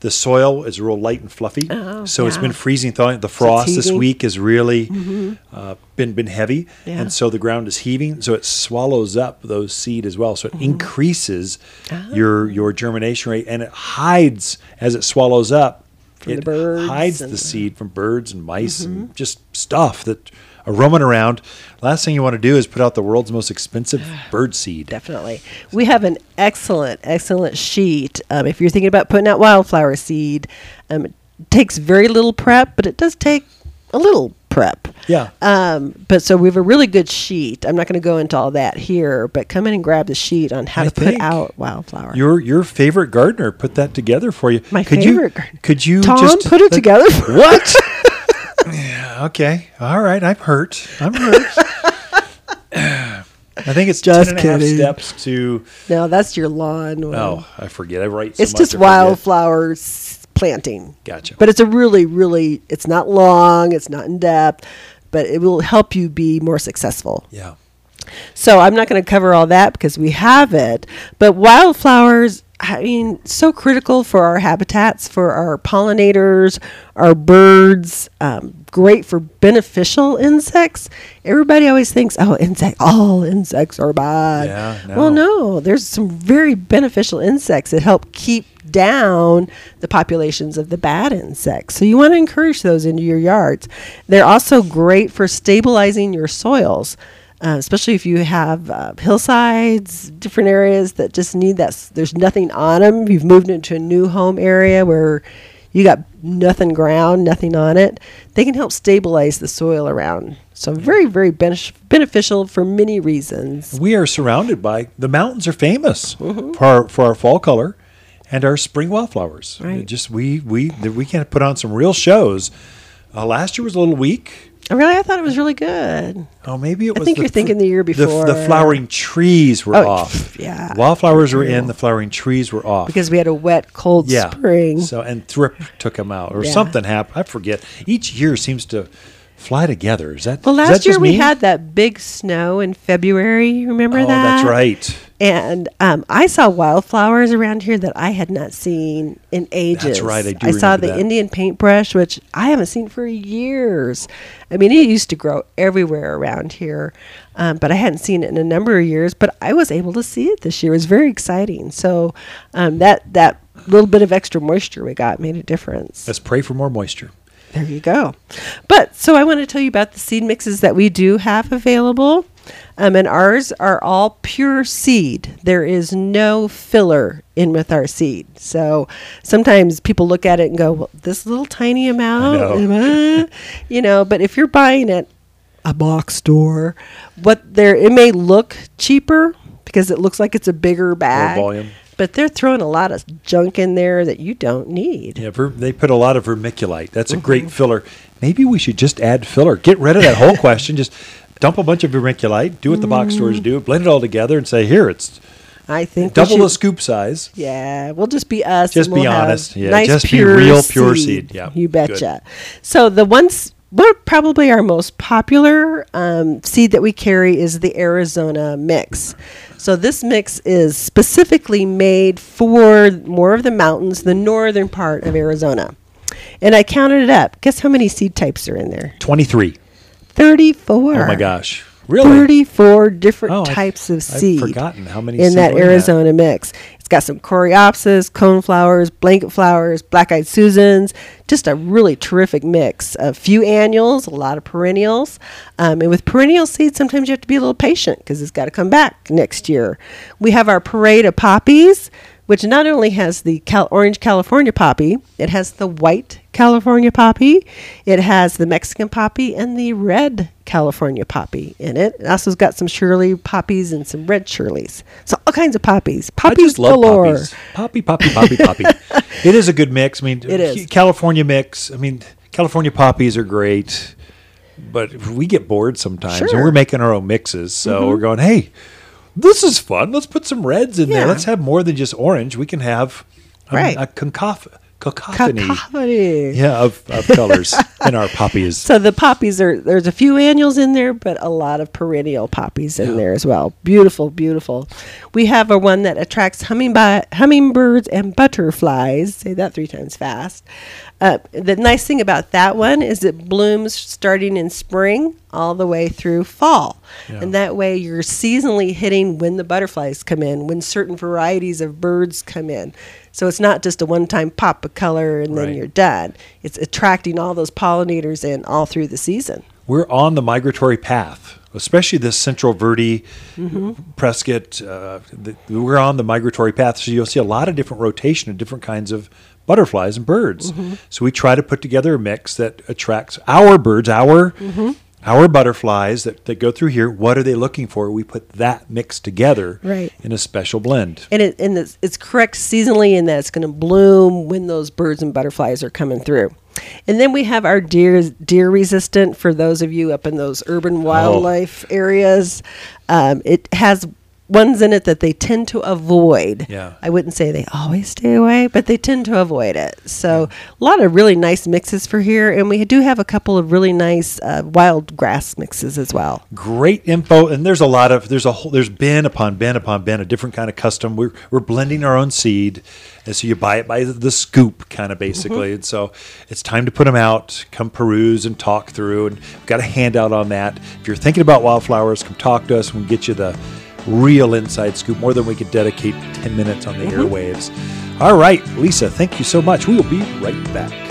[SPEAKER 2] the soil is real light and fluffy.
[SPEAKER 5] Oh,
[SPEAKER 2] so it's been freezing, thawing. The frost this.
[SPEAKER 5] Mm-hmm.
[SPEAKER 2] week has really uh, been been heavy,
[SPEAKER 5] Yeah.
[SPEAKER 2] and so the ground is heaving. So it swallows up those seed as well. So it
[SPEAKER 5] Mm-hmm.
[SPEAKER 2] increases
[SPEAKER 5] Ah.
[SPEAKER 2] your your germination rate, and it hides as it swallows up.
[SPEAKER 5] From
[SPEAKER 2] it hides the seed from birds and mice
[SPEAKER 5] Mm-hmm.
[SPEAKER 2] and just stuff that are roaming around. Last thing you want to do is put out the world's most expensive bird seed.
[SPEAKER 5] Definitely. We have an excellent, excellent sheet. Um, if you're thinking about putting out wildflower seed, um, it takes very little prep, but it does take a little prep.
[SPEAKER 2] Yeah.
[SPEAKER 5] Um, but so we have a really good sheet. I'm not going to go into all that here, but come in and grab the sheet on how
[SPEAKER 2] I
[SPEAKER 5] to put out wildflower.
[SPEAKER 2] Your your favorite gardener put that together for you.
[SPEAKER 5] My
[SPEAKER 2] could
[SPEAKER 5] favorite
[SPEAKER 2] You,
[SPEAKER 5] gardener.
[SPEAKER 2] could you
[SPEAKER 5] Tom
[SPEAKER 2] just
[SPEAKER 5] put it together
[SPEAKER 2] What? yeah, okay. All right. I'm hurt. I'm hurt. I think it's
[SPEAKER 5] Just
[SPEAKER 2] ten and a half
[SPEAKER 5] kidding.
[SPEAKER 2] steps to.
[SPEAKER 5] No, that's your lawn.
[SPEAKER 2] Oh, I forget. I write. So
[SPEAKER 5] it's just
[SPEAKER 2] I forget.
[SPEAKER 5] wildflower s- planting.
[SPEAKER 2] Gotcha.
[SPEAKER 5] But it's a really, really, it's not long, it's not in depth, but it will help you be more successful.
[SPEAKER 2] Yeah.
[SPEAKER 5] So I'm not going to cover all that because we have it. But wildflowers, I mean, so critical for our habitats, for our pollinators, our birds. Um, great for beneficial insects. Everybody always thinks, oh, insect, all insects are bad.
[SPEAKER 2] Yeah,
[SPEAKER 5] Well,
[SPEAKER 2] no.
[SPEAKER 5] no, there's some very beneficial insects that help keep down the populations of the bad insects. So you want to encourage those into your yards. They're also great for stabilizing your soils. Uh, especially if you have uh, hillsides, different areas that just need that. s- There's nothing on them. You've moved into a new home area where you got nothing ground, nothing on it. They can help stabilize the soil around. So very, very benef- beneficial for many reasons.
[SPEAKER 2] We are surrounded by the mountains are famous
[SPEAKER 5] Mm-hmm.
[SPEAKER 2] for our, for our fall color and our spring wildflowers.
[SPEAKER 5] Right.
[SPEAKER 2] Just we we we can put on some real shows. Uh, last year was a little weak.
[SPEAKER 5] Really, I thought it was really good.
[SPEAKER 2] Oh, maybe it
[SPEAKER 5] I think
[SPEAKER 2] the
[SPEAKER 5] you're thinking the year before.
[SPEAKER 2] The,
[SPEAKER 5] before.
[SPEAKER 2] flowering trees were
[SPEAKER 5] Oh,
[SPEAKER 2] off.
[SPEAKER 5] yeah.
[SPEAKER 2] wildflowers were in. The flowering trees were off.
[SPEAKER 5] because we had a wet, cold
[SPEAKER 2] yeah.
[SPEAKER 5] spring.
[SPEAKER 2] So and Thrip took them out, or
[SPEAKER 5] Yeah.
[SPEAKER 2] something happened. I forget. Each year seems to fly together. Is that?
[SPEAKER 5] well,
[SPEAKER 2] is that
[SPEAKER 5] last year we
[SPEAKER 2] me?
[SPEAKER 5] had that big snow in February. Remember
[SPEAKER 2] oh,
[SPEAKER 5] that? Oh, that?
[SPEAKER 2] that's right.
[SPEAKER 5] And um, I saw wildflowers around here that I had not seen in ages.
[SPEAKER 2] That's right, I do
[SPEAKER 5] saw the
[SPEAKER 2] that.
[SPEAKER 5] Indian paintbrush, which I haven't seen for years. I mean, it used to grow everywhere around here, um, but I hadn't seen it in a number of years. But I was able to see it this year. It was very exciting. So um, that that little bit of extra moisture we got made a difference.
[SPEAKER 2] Let's pray for more moisture.
[SPEAKER 5] There you go. But so I want to tell you about the seed mixes that we do have available. Um, and ours are all pure seed. There is no filler in with our seed. So sometimes people look at it and go, well, this little tiny amount, uh," you know, but if you're buying it, a box store, what there, it may look cheaper because it looks like it's a bigger bag.
[SPEAKER 2] volume.
[SPEAKER 5] But they're throwing a lot of junk in there that you don't need.
[SPEAKER 2] Yeah, ver- they put a lot of vermiculite. That's a
[SPEAKER 5] Mm-hmm.
[SPEAKER 2] great filler. Maybe we should just add filler. Get rid of that whole question. Just dump a bunch of vermiculite. Do what the box stores do. Blend it all together and say, here, it's
[SPEAKER 5] I think we
[SPEAKER 2] double the
[SPEAKER 5] should-
[SPEAKER 2] scoop size.
[SPEAKER 5] Yeah, we'll just be us.
[SPEAKER 2] Just
[SPEAKER 5] and
[SPEAKER 2] be
[SPEAKER 5] we'll have
[SPEAKER 2] honest. Yeah,
[SPEAKER 5] nice
[SPEAKER 2] just be
[SPEAKER 5] pure
[SPEAKER 2] real pure seed. Yeah,
[SPEAKER 5] you betcha. So the ones, what probably our most popular um, seed that we carry is the Arizona mix. So this mix is specifically made for more of the mountains, the northern part of Arizona. And I counted it up. Guess how many seed types are in there?
[SPEAKER 2] 23.
[SPEAKER 5] 34.
[SPEAKER 2] Oh, my gosh. Really?
[SPEAKER 5] 34 different
[SPEAKER 2] Oh, I-
[SPEAKER 5] types of seeds.
[SPEAKER 2] I've
[SPEAKER 5] seed.
[SPEAKER 2] forgotten how many
[SPEAKER 5] in that
[SPEAKER 2] were in that.
[SPEAKER 5] Arizona mix. It's got some coreopsis, coneflowers, blanket flowers, black-eyed Susans. Just a really terrific mix. A few annuals, a lot of perennials, um, and with perennial seeds, sometimes you have to be a little patient because it's got to come back next year. We have our parade of poppies. Which not only has the Cal- orange California poppy, it has the white California poppy, it has the Mexican poppy, and the red California poppy in it. It also's got some Shirley poppies and some red Shirleys. So all kinds of poppies. Poppies galore.
[SPEAKER 2] poppies. Poppy, poppy, poppy, poppy. it is a good mix. I mean,
[SPEAKER 5] It is.
[SPEAKER 2] California mix. I mean, California poppies are great, but we get bored sometimes, and
[SPEAKER 5] Sure. Mm-hmm.
[SPEAKER 2] we're making our own mixes. So we're going, hey, this is fun. Let's put some reds in there. Let's have more than just orange. We can have mean,
[SPEAKER 5] Right.
[SPEAKER 2] a concof- cacophony,
[SPEAKER 5] Cacophony.
[SPEAKER 2] yeah, of, of colors in our poppies.
[SPEAKER 5] So the poppies are there's a few annuals in there, but a lot of perennial poppies in there as well. Beautiful, beautiful. We have a one that attracts hummingbi- hummingbirds and butterflies. Say that three times fast. Uh, the nice thing about that one is it blooms starting in spring all the way through fall, and that way you're seasonally hitting when the butterflies come in, when certain varieties of birds come in. So it's not just a one-time pop of color and then
[SPEAKER 2] Right.
[SPEAKER 5] you're done. It's attracting all those pollinators in all through the season.
[SPEAKER 2] we're on the migratory path, especially this Central Verde, mm-hmm. Prescott. Uh, the, we're on the migratory path, so you'll see a lot of different rotation of different kinds of butterflies and birds. Mm-hmm. So we try to put together a mix that attracts our birds, our mm-hmm. Our butterflies that, that go through here. What are they looking for? We put that mix together
[SPEAKER 5] Right.
[SPEAKER 2] in a special blend.
[SPEAKER 5] And it and it's, it's correct seasonally in that it's going to bloom when those birds and butterflies are coming through. And then we have our deer deer resistant for those of you up in those urban wildlife areas. Um, it has
[SPEAKER 8] ones in it that they tend to avoid.
[SPEAKER 2] Yeah.
[SPEAKER 8] I wouldn't say they always stay away, but they tend to avoid it. So a lot of really nice mixes for here, and we do have a couple of really nice uh, wild grass mixes as well.
[SPEAKER 2] Great info, and there's a lot of there's a whole there's bin upon bin upon bin, a different kind of custom. We're we're blending our own seed, and so you buy it by the scoop, kind of basically. And so it's time to put them out. Come peruse and talk through, and we've got a handout on that. If you're thinking about wildflowers, come talk to us. We'll get you the real inside scoop, more than we could dedicate ten minutes on the mm-hmm. airwaves. All right, Lisa, thank you so much. We will be right back.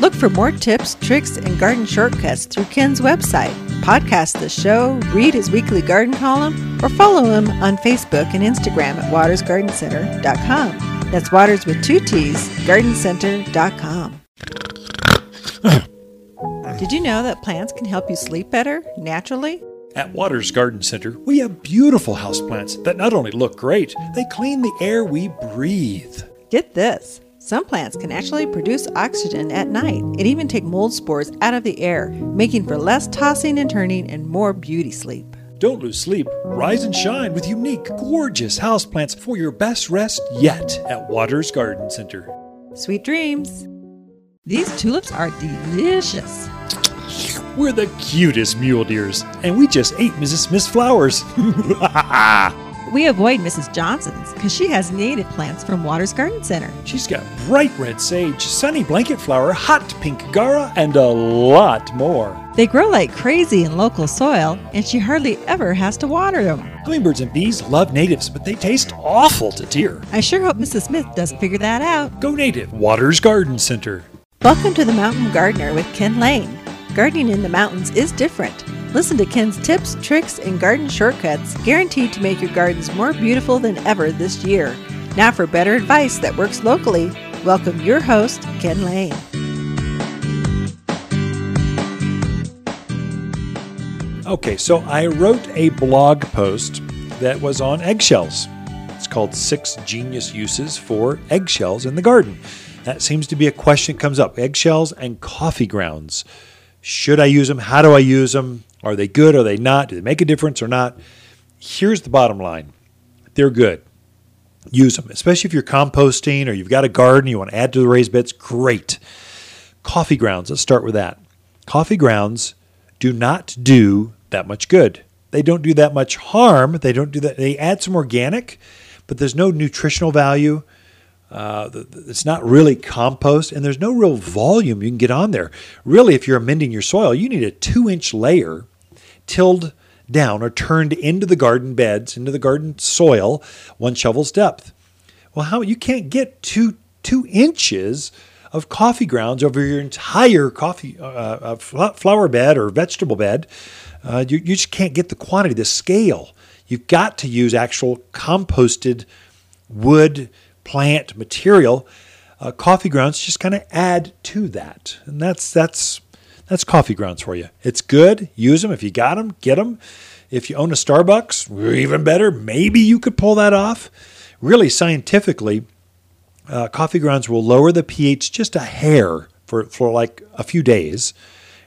[SPEAKER 5] Look for more tips, tricks, and garden shortcuts through Ken's website. Podcast the show, read his weekly garden column, or follow him on Facebook and Instagram at wattersgardencenter.com. That's watters with two T's, gardencenter.com. Did you know that plants can help you sleep better naturally?
[SPEAKER 2] At Watters Garden Center, we have beautiful houseplants that not only look great, they clean the air we breathe.
[SPEAKER 5] Get this. Some plants can actually produce oxygen at night and even take mold spores out of the air, making for less tossing and turning and more beauty sleep.
[SPEAKER 2] Don't lose sleep. Rise and shine with unique, gorgeous houseplants for your best rest yet at Watters Garden Center.
[SPEAKER 5] Sweet dreams. These tulips are delicious.
[SPEAKER 2] We're the cutest mule deers, and we just ate Mrs. Smith's flowers.
[SPEAKER 5] We avoid Mrs. Johnson's because she has native plants from Watters Garden Center.
[SPEAKER 2] She's got bright red sage, sunny blanket flower, hot pink gaura, and a lot more.
[SPEAKER 5] They grow like crazy in local soil, and she hardly ever has to water them.
[SPEAKER 2] Hummingbirds and bees love natives, but they taste awful to deer.
[SPEAKER 5] I sure hope Mrs. Smith doesn't figure that out.
[SPEAKER 2] Go native, Watters Garden Center.
[SPEAKER 5] Welcome to the Mountain Gardener with Ken Lane. Gardening in the mountains is different. Listen to Ken's tips, tricks, and garden shortcuts guaranteed to make your gardens more beautiful than ever this year. Now, for better advice that works locally, welcome your host, Ken Lane.
[SPEAKER 2] Okay, so I wrote a blog post that was on eggshells. It's called Six Genius Uses for Eggshells in the Garden. That seems to be a question that comes up eggshells and coffee grounds. Should I use them? How do I use them? Are they good? Are they not? Do they make a difference or not? Here's the bottom line they're good. Use them, especially if you're composting or you've got a garden, you want to add to the raised beds. Great. Coffee grounds, let's start with that. Coffee grounds do not do that much good. They don't do that much harm. They don't do that. They add some organic, but there's no nutritional value. Uh, it's not really compost, and there's no real volume you can get on there. Really, if you're amending your soil, you need a two inch layer tilled down or turned into the garden beds, into the garden soil, one shovel's depth. Well, how you can't get two two inches of coffee grounds over your entire coffee uh, uh, flower bed or vegetable bed. Uh, you, you just can't get the quantity, the scale. You've got to use actual composted wood plant material. Uh, coffee grounds just kind of add to that, and that's that's that's coffee grounds for you. It's good. Use them if you got them. Get them. If you own a Starbucks, even better. Maybe you could pull that off. Really, scientifically, uh, coffee grounds will lower the pH just a hair for, for like a few days,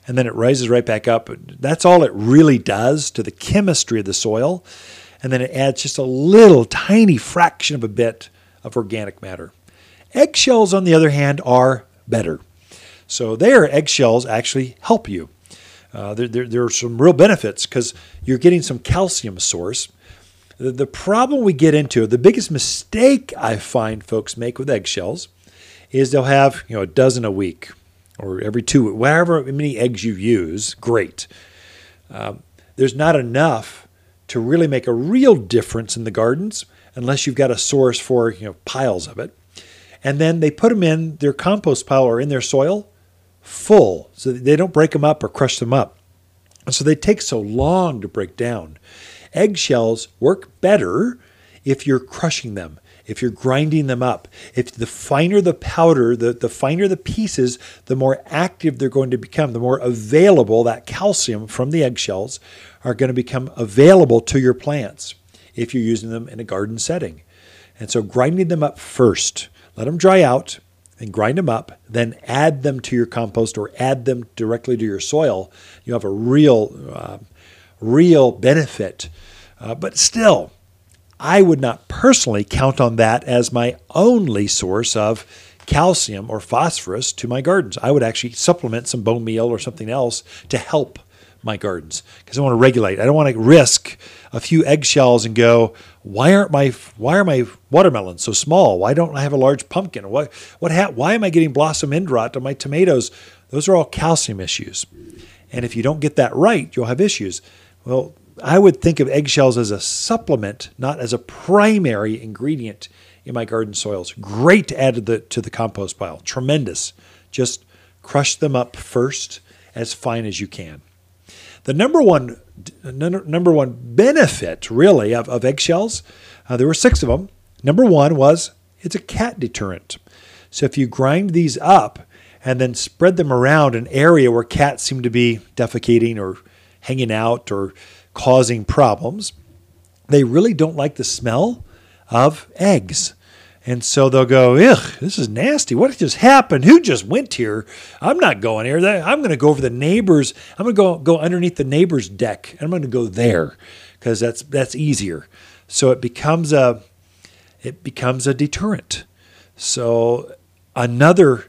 [SPEAKER 2] and then it rises right back up. That's all it really does to the chemistry of the soil. And then it adds just a little tiny fraction of a bit of organic matter. Eggshells, on the other hand, are better. So there, eggshells actually help you. Uh, there, there, there, are some real benefits because you're getting some calcium source. The, the problem we get into, the biggest mistake I find folks make with eggshells, is they'll have you know a dozen a week or every two, whatever many eggs you use. Great. Um, there's not enough to really make a real difference in the gardens unless you've got a source for you know piles of it. And then they put them in their compost pile or in their soil full so they don't break them up or crush them up. And so they take so long to break down. Eggshells work better if you're crushing them, if you're grinding them up. If the finer the powder, the, the finer the pieces, the more active they're going to become, the more available that calcium from the eggshells are going to become available to your plants if you're using them in a garden setting. And so grinding them up first, let them dry out, and grind them up, then add them to your compost or add them directly to your soil, you have a real, uh, real benefit. Uh, but still, I would not personally count on that as my only source of calcium or phosphorus to my gardens. I would actually supplement some bone meal or something else to help my gardens because I want to regulate. I don't want to risk a few eggshells and go, why aren't my why are my watermelons so small? Why don't I have a large pumpkin? What what ha- why am I getting blossom end rot on my tomatoes? Those are all calcium issues. And if you don't get that right, you'll have issues. Well, I would think of eggshells as a supplement, not as a primary ingredient in my garden soils. Great to add to the to the compost pile. Tremendous. Just crush them up first as fine as you can. The number one number one benefit really of, of eggshells, uh, there were six of them. Number one was it's a cat deterrent. So if you grind these up and then spread them around an area where cats seem to be defecating or hanging out or causing problems, they really don't like the smell of eggs. And so they'll go, ugh, this is nasty. What just happened? Who just went here? I'm not going here. I'm going to go over the neighbor's. I'm going to go go underneath the neighbor's deck. And I'm going to go there because that's that's easier. So it becomes a it becomes a deterrent. So another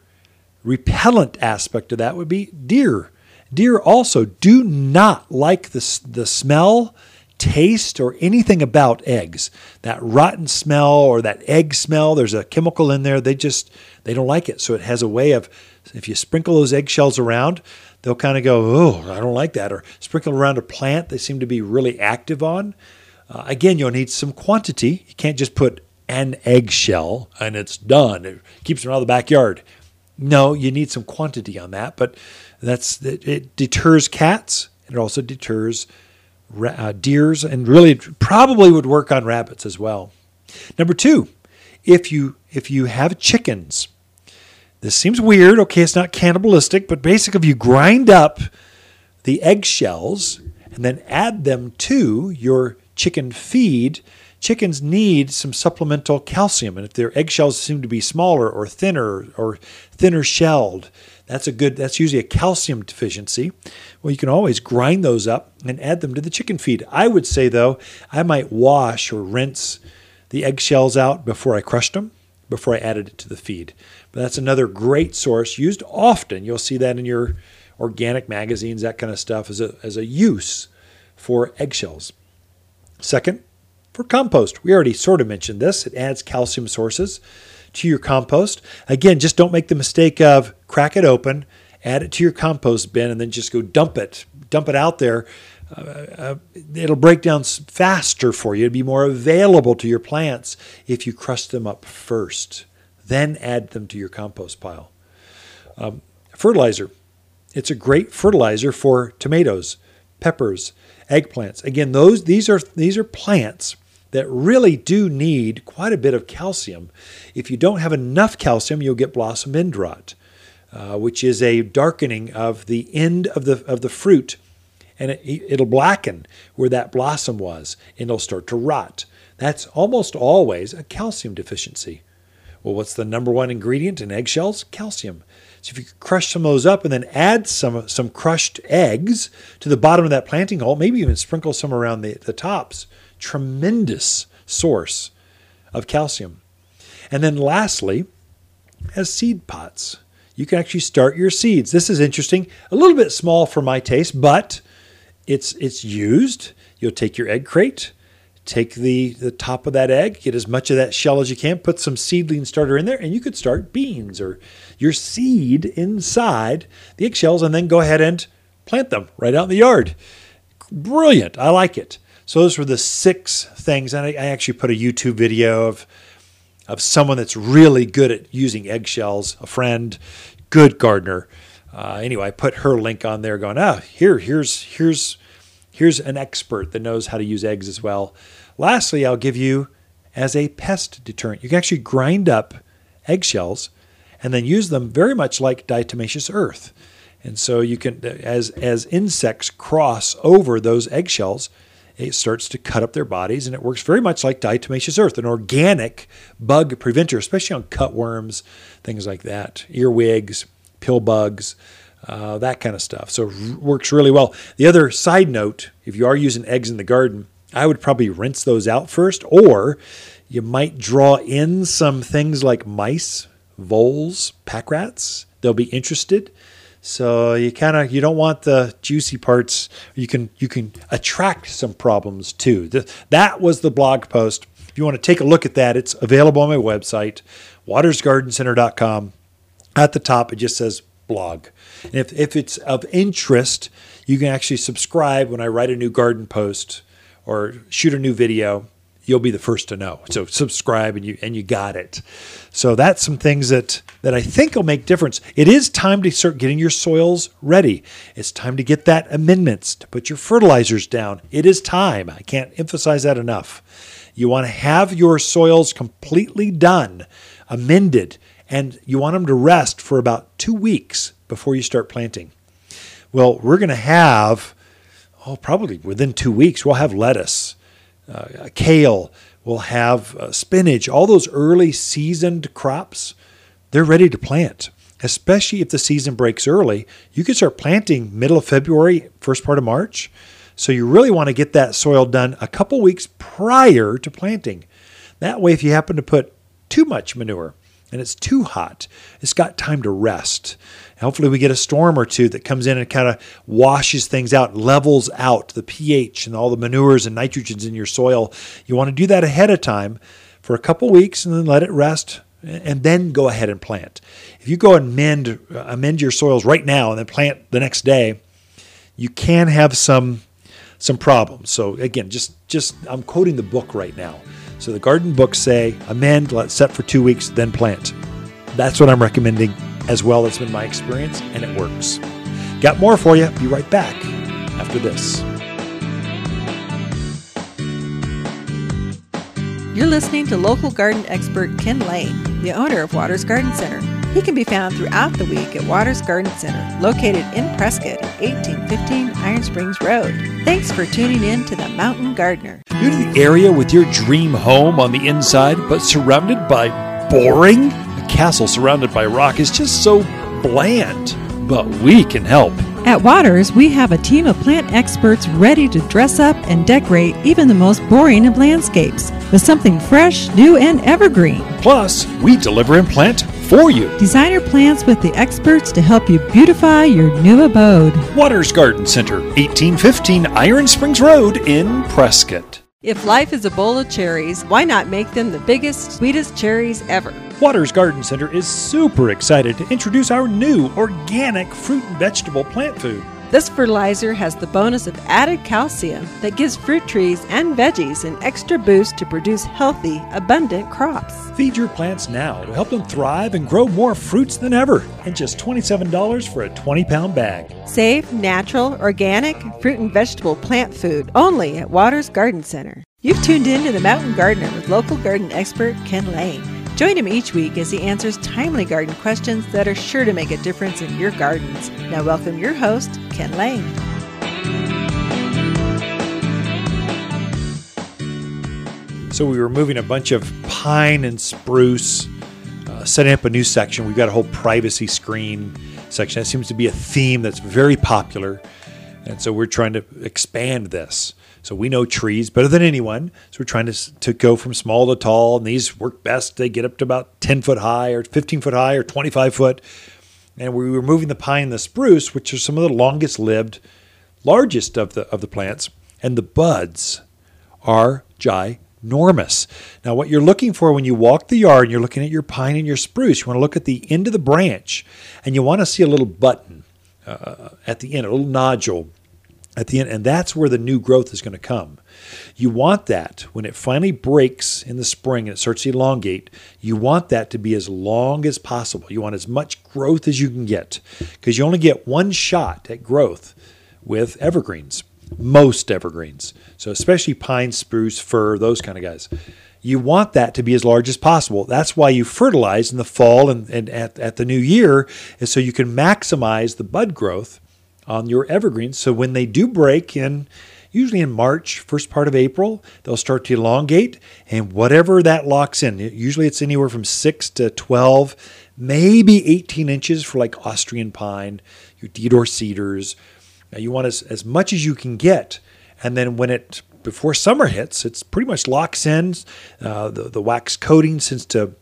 [SPEAKER 2] repellent aspect of that would be deer. Deer also do not like the the smell taste or anything about eggs. That rotten smell or that egg smell, there's a chemical in there. They just they don't like it. So it has a way of if you sprinkle those eggshells around, they'll kind of go, "Oh, I don't like that." Or sprinkle around a plant they seem to be really active on. Uh, again, you'll need some quantity. You can't just put an eggshell and it's done. It keeps them out of the backyard. No, you need some quantity on that, but that's it, deters cats. It also deters uh, deers, and really probably would work on rabbits as well. Number two, if you if you have chickens, this seems weird. Okay, it's not cannibalistic, but basically, if you grind up the eggshells and then add them to your chicken feed, chickens need some supplemental calcium. And if their eggshells seem to be smaller or thinner or thinner shelled, that's a good that's usually a calcium deficiency. Well, you can always grind those up and add them to the chicken feed. I would say though, I might wash or rinse the eggshells out before I crushed them, before I added it to the feed. But that's another great source used often. You'll see that in your organic magazines, that kind of stuff as a as a use for eggshells. Second, for compost. We already sort of mentioned this. It adds calcium sources to your compost. Again, just don't make the mistake of crack it open, add it to your compost bin, and then just go dump it, dump it out there. Uh, uh, it'll break down faster for you. It'll be more available to your plants if you crush them up first, then add them to your compost pile. Um, fertilizer. It's a great fertilizer for tomatoes, peppers, eggplants. Again, those these are these are plants that really do need quite a bit of calcium. If you don't have enough calcium, you'll get blossom end rot, uh, which is a darkening of the end of the, of the fruit. And it, it'll blacken where that blossom was, and it'll start to rot. That's almost always a calcium deficiency. Well, what's the number one ingredient in eggshells? Calcium. So if you crush some of those up and then add some some crushed eggs to the bottom of that planting hole, maybe even sprinkle some around the, the tops, tremendous source of calcium. And then lastly, as seed pots, you can actually start your seeds. This is interesting, a little bit small for my taste, but it's it's used. You'll take your egg crate, take the, the top of that egg, get as much of that shell as you can, put some seedling starter in there, and you could start beans or your seed inside the eggshells, and then go ahead and plant them right out in the yard. Brilliant. I like it. So those were the six things, and I, I actually put a YouTube video of of someone that's really good at using eggshells, a friend, good gardener. Uh, anyway, I put her link on there, going, ah, here, here's here's here's an expert that knows how to use eggs as well. Lastly, I'll give you as a pest deterrent. You can actually grind up eggshells and then use them very much like diatomaceous earth. And so you can, as as insects cross over those eggshells, it starts to cut up their bodies, and it works very much like diatomaceous earth, an organic bug preventer, especially on cutworms, things like that, earwigs, pill bugs. uh, that kind of stuff. So it works really well. The other side note, if you are using eggs in the garden, I would probably rinse those out first, or you might draw in some things like mice, voles, pack rats. They'll be interested. So you kind of you don't want the juicy parts. You can you can attract some problems too. That was the blog post. If you want to take a look at that, it's available on my website, wattersgardencenter.com. At the top, it just says blog. And if, if it's of interest, you can actually subscribe when I write a new garden post or shoot a new video. You'll be the first to know. So subscribe and you and you got it. So that's some things that that I think will make difference. It is time to start getting your soils ready. It's time to get that amendments, to put your fertilizers down. It is time. I can't emphasize that enough. You want to have your soils completely done, amended, and you want them to rest for about two weeks before you start planting. Well, we're going to have, oh, probably within two weeks, we'll have lettuce, uh, kale, we'll have uh, spinach, all those early seasoned crops. They're ready to plant, especially if the season breaks early. You can start planting middle of February, first part of March. So you really want to get that soil done a couple weeks prior to planting. That way, if you happen to put too much manure, and it's too hot, it's got time to rest. Hopefully, we get a storm or two that comes in and kind of washes things out, levels out the pH and all the manures and nitrogens in your soil. You want to do that ahead of time for a couple weeks and then let it rest and then go ahead and plant. If you go and amend, uh, amend your soils right now and then plant the next day, you can have some some problems. So again, just just I'm quoting the book right now. So the garden books say amend, let set for two weeks, then plant. That's what I'm recommending as well. It's been my experience and it works. Got more for you. Be right back after this.
[SPEAKER 1] You're listening to local garden expert Ken Lane, the owner of Watters Garden Center. He can be found throughout the week at Watters Garden Center, located in Prescott at 1815 Iron Springs Road. Thanks for tuning in to The Mountain Gardener.
[SPEAKER 2] New to the area with your dream home on the inside, but surrounded by boring? A castle surrounded by rock is just so bland, but we can help.
[SPEAKER 7] At Watters, we have a team of plant experts ready to dress up and decorate even the most boring of landscapes with something fresh, new, and evergreen.
[SPEAKER 2] Plus, we deliver and plant for you.
[SPEAKER 7] Designer plants with the experts to help you beautify your new abode.
[SPEAKER 2] Watters Garden Center, 1815 Iron Springs Road in Prescott.
[SPEAKER 5] If life is a bowl of cherries, why not make them the biggest, sweetest cherries ever?
[SPEAKER 2] Watters Garden Center is super excited to introduce our new organic fruit and vegetable plant food.
[SPEAKER 5] This fertilizer has the bonus of added calcium that gives fruit trees and veggies an extra boost to produce healthy, abundant crops.
[SPEAKER 2] Feed your plants now to help them thrive and grow more fruits than ever, and just $27 for a 20 pound bag.
[SPEAKER 5] Safe, natural, organic fruit and vegetable plant food only at Watters Garden Center.
[SPEAKER 1] You've tuned in to The Mountain Gardener with local garden expert Ken Lane. Join him each week as he answers timely garden questions that are sure to make a difference in your gardens. Now, welcome your host, Ken Lane.
[SPEAKER 2] So, we were moving a bunch of pine and spruce, uh, setting up a new section. We've got a whole privacy screen section. That seems to be a theme that's very popular. And so, we're trying to expand this. So we know trees better than anyone. So we're trying to, to go from small to tall, and these work best. They get up to about 10 foot high, or 15 foot high, or 25 foot. And we were moving the pine and the spruce, which are some of the longest lived, largest of the of the plants, and the buds are ginormous. Now, what you're looking for when you walk the yard and you're looking at your pine and your spruce, you want to look at the end of the branch, and you want to see a little button uh, at the end, a little nodule at the end, and that's where the new growth is going to come. You want that when it finally breaks in the spring and it starts to elongate, you want that to be as long as possible. You want as much growth as you can get because you only get one shot at growth with evergreens, most evergreens. So, especially pine, spruce, fir, those kind of guys. You want that to be as large as possible. That's why you fertilize in the fall and, and at, at the new year, is so you can maximize the bud growth on your evergreens. So when they do break in, usually in March, first part of April, they'll start to elongate, and whatever that locks in, usually it's anywhere from six to 12, maybe 18 inches for like Austrian pine, your Deodar cedars. Now you want as, as much as you can get. And then when it, before summer hits, it's pretty much locks in. Uh, the, the wax coating tends to,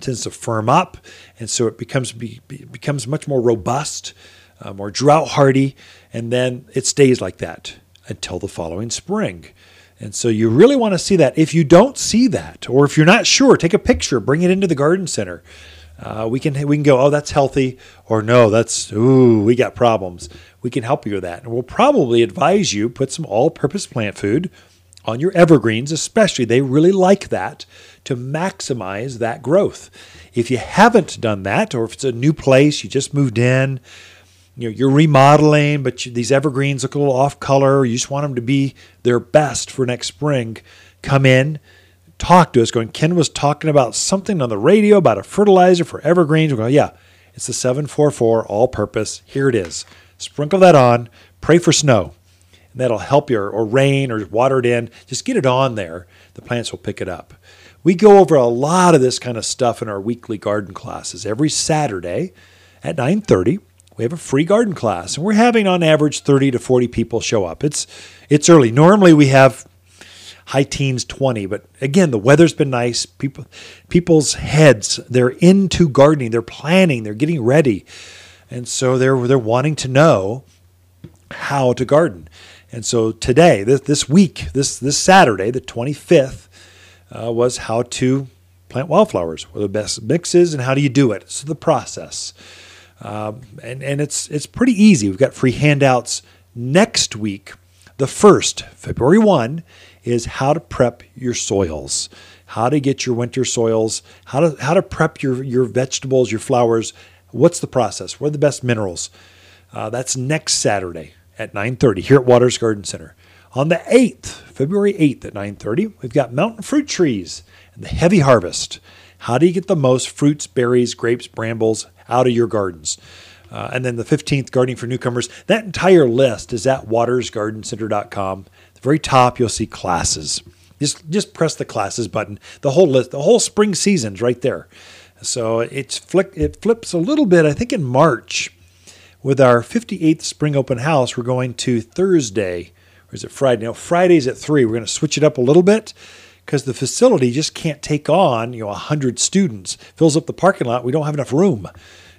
[SPEAKER 2] tends to firm up. And so it becomes, be, becomes much more robust, uh, more drought hardy. And then it stays like that until the following spring. And so you really want to see that. If you don't see that, or if you're not sure, take a picture, bring it into the garden center. Uh, we can we can go, oh, that's healthy, or no, that's ooh, we got problems. We can help you with that, and we'll probably advise you put some all-purpose plant food on your evergreens, especially they really like that to maximize that growth. If you haven't done that, or if it's a new place you just moved in, you know, you're remodeling, but you, these evergreens look a little off color. You just want them to be their best for next spring. Come in, talk to us. Going, Ken was talking about something on the radio about a fertilizer for evergreens. We're going, yeah, it's the 744 all purpose. Here it is. Sprinkle that on. Pray for snow. And that'll help you, or, or rain, or water it in. Just get it on there. The plants will pick it up. We go over a lot of this kind of stuff in our weekly garden classes every Saturday at 9:30 we have a free garden class and we're having on average 30 to 40 people show up. It's it's early. Normally we have high teens 20 but again the weather's been nice. People people's heads they're into gardening. They're planning. They're getting ready. And so they're they're wanting to know how to garden. And so today this, this week this this saturday the 25th uh, was how to plant wildflowers. What the best mixes and how do you do it? So the process um, and and it's it's pretty easy. We've got free handouts next week. The first, February 1, is how to prep your soils, how to get your winter soils, how to how to prep your your vegetables, your flowers. What's the process? What are the best minerals? Uh, that's next Saturday at 9:30 here at Watters Garden Center. On the 8th, February 8th at 9:30, we've got mountain fruit trees and the heavy harvest. How do you get the most fruits, berries, grapes, brambles out of your gardens? Uh, and then the 15th, Gardening for Newcomers. That entire list is at wattersgardencenter.com. At the very top, you'll see classes. Just, just press the classes button. The whole list, the whole spring season's right there. So it's flick, it flips a little bit. I think in March, with our 58th spring open house, we're going to Thursday, or is it Friday? No, Friday's at three. We're going to switch it up a little bit because the facility just can't take on you know 100 students. Fills up the parking lot we don't have enough room.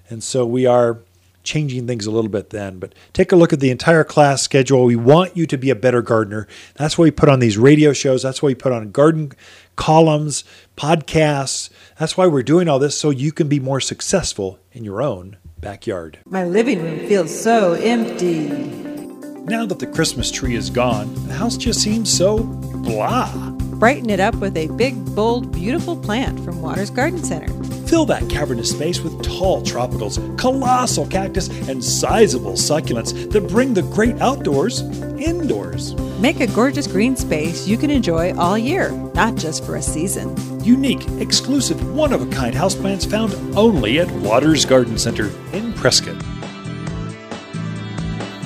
[SPEAKER 2] And so we are changing things a little bit then. But take a look at the entire class schedule. We want you to be a better gardener. That's why we put on these radio shows. That's why we put on garden columns podcasts. That's why we're doing all this so you can be more successful in your own backyard.
[SPEAKER 1] My living room feels so empty.
[SPEAKER 2] now that the christmas tree is gone the house just seems so blah
[SPEAKER 1] Brighten it up with a big, bold, beautiful plant from Watters Garden Center.
[SPEAKER 2] Fill that cavernous space with tall tropicals, colossal cactus, and sizable succulents that bring the great outdoors indoors.
[SPEAKER 1] Make a gorgeous green space you can enjoy all year, not just for a season.
[SPEAKER 2] Unique, exclusive, one of a kind houseplants found only at Watters Garden Center in Prescott.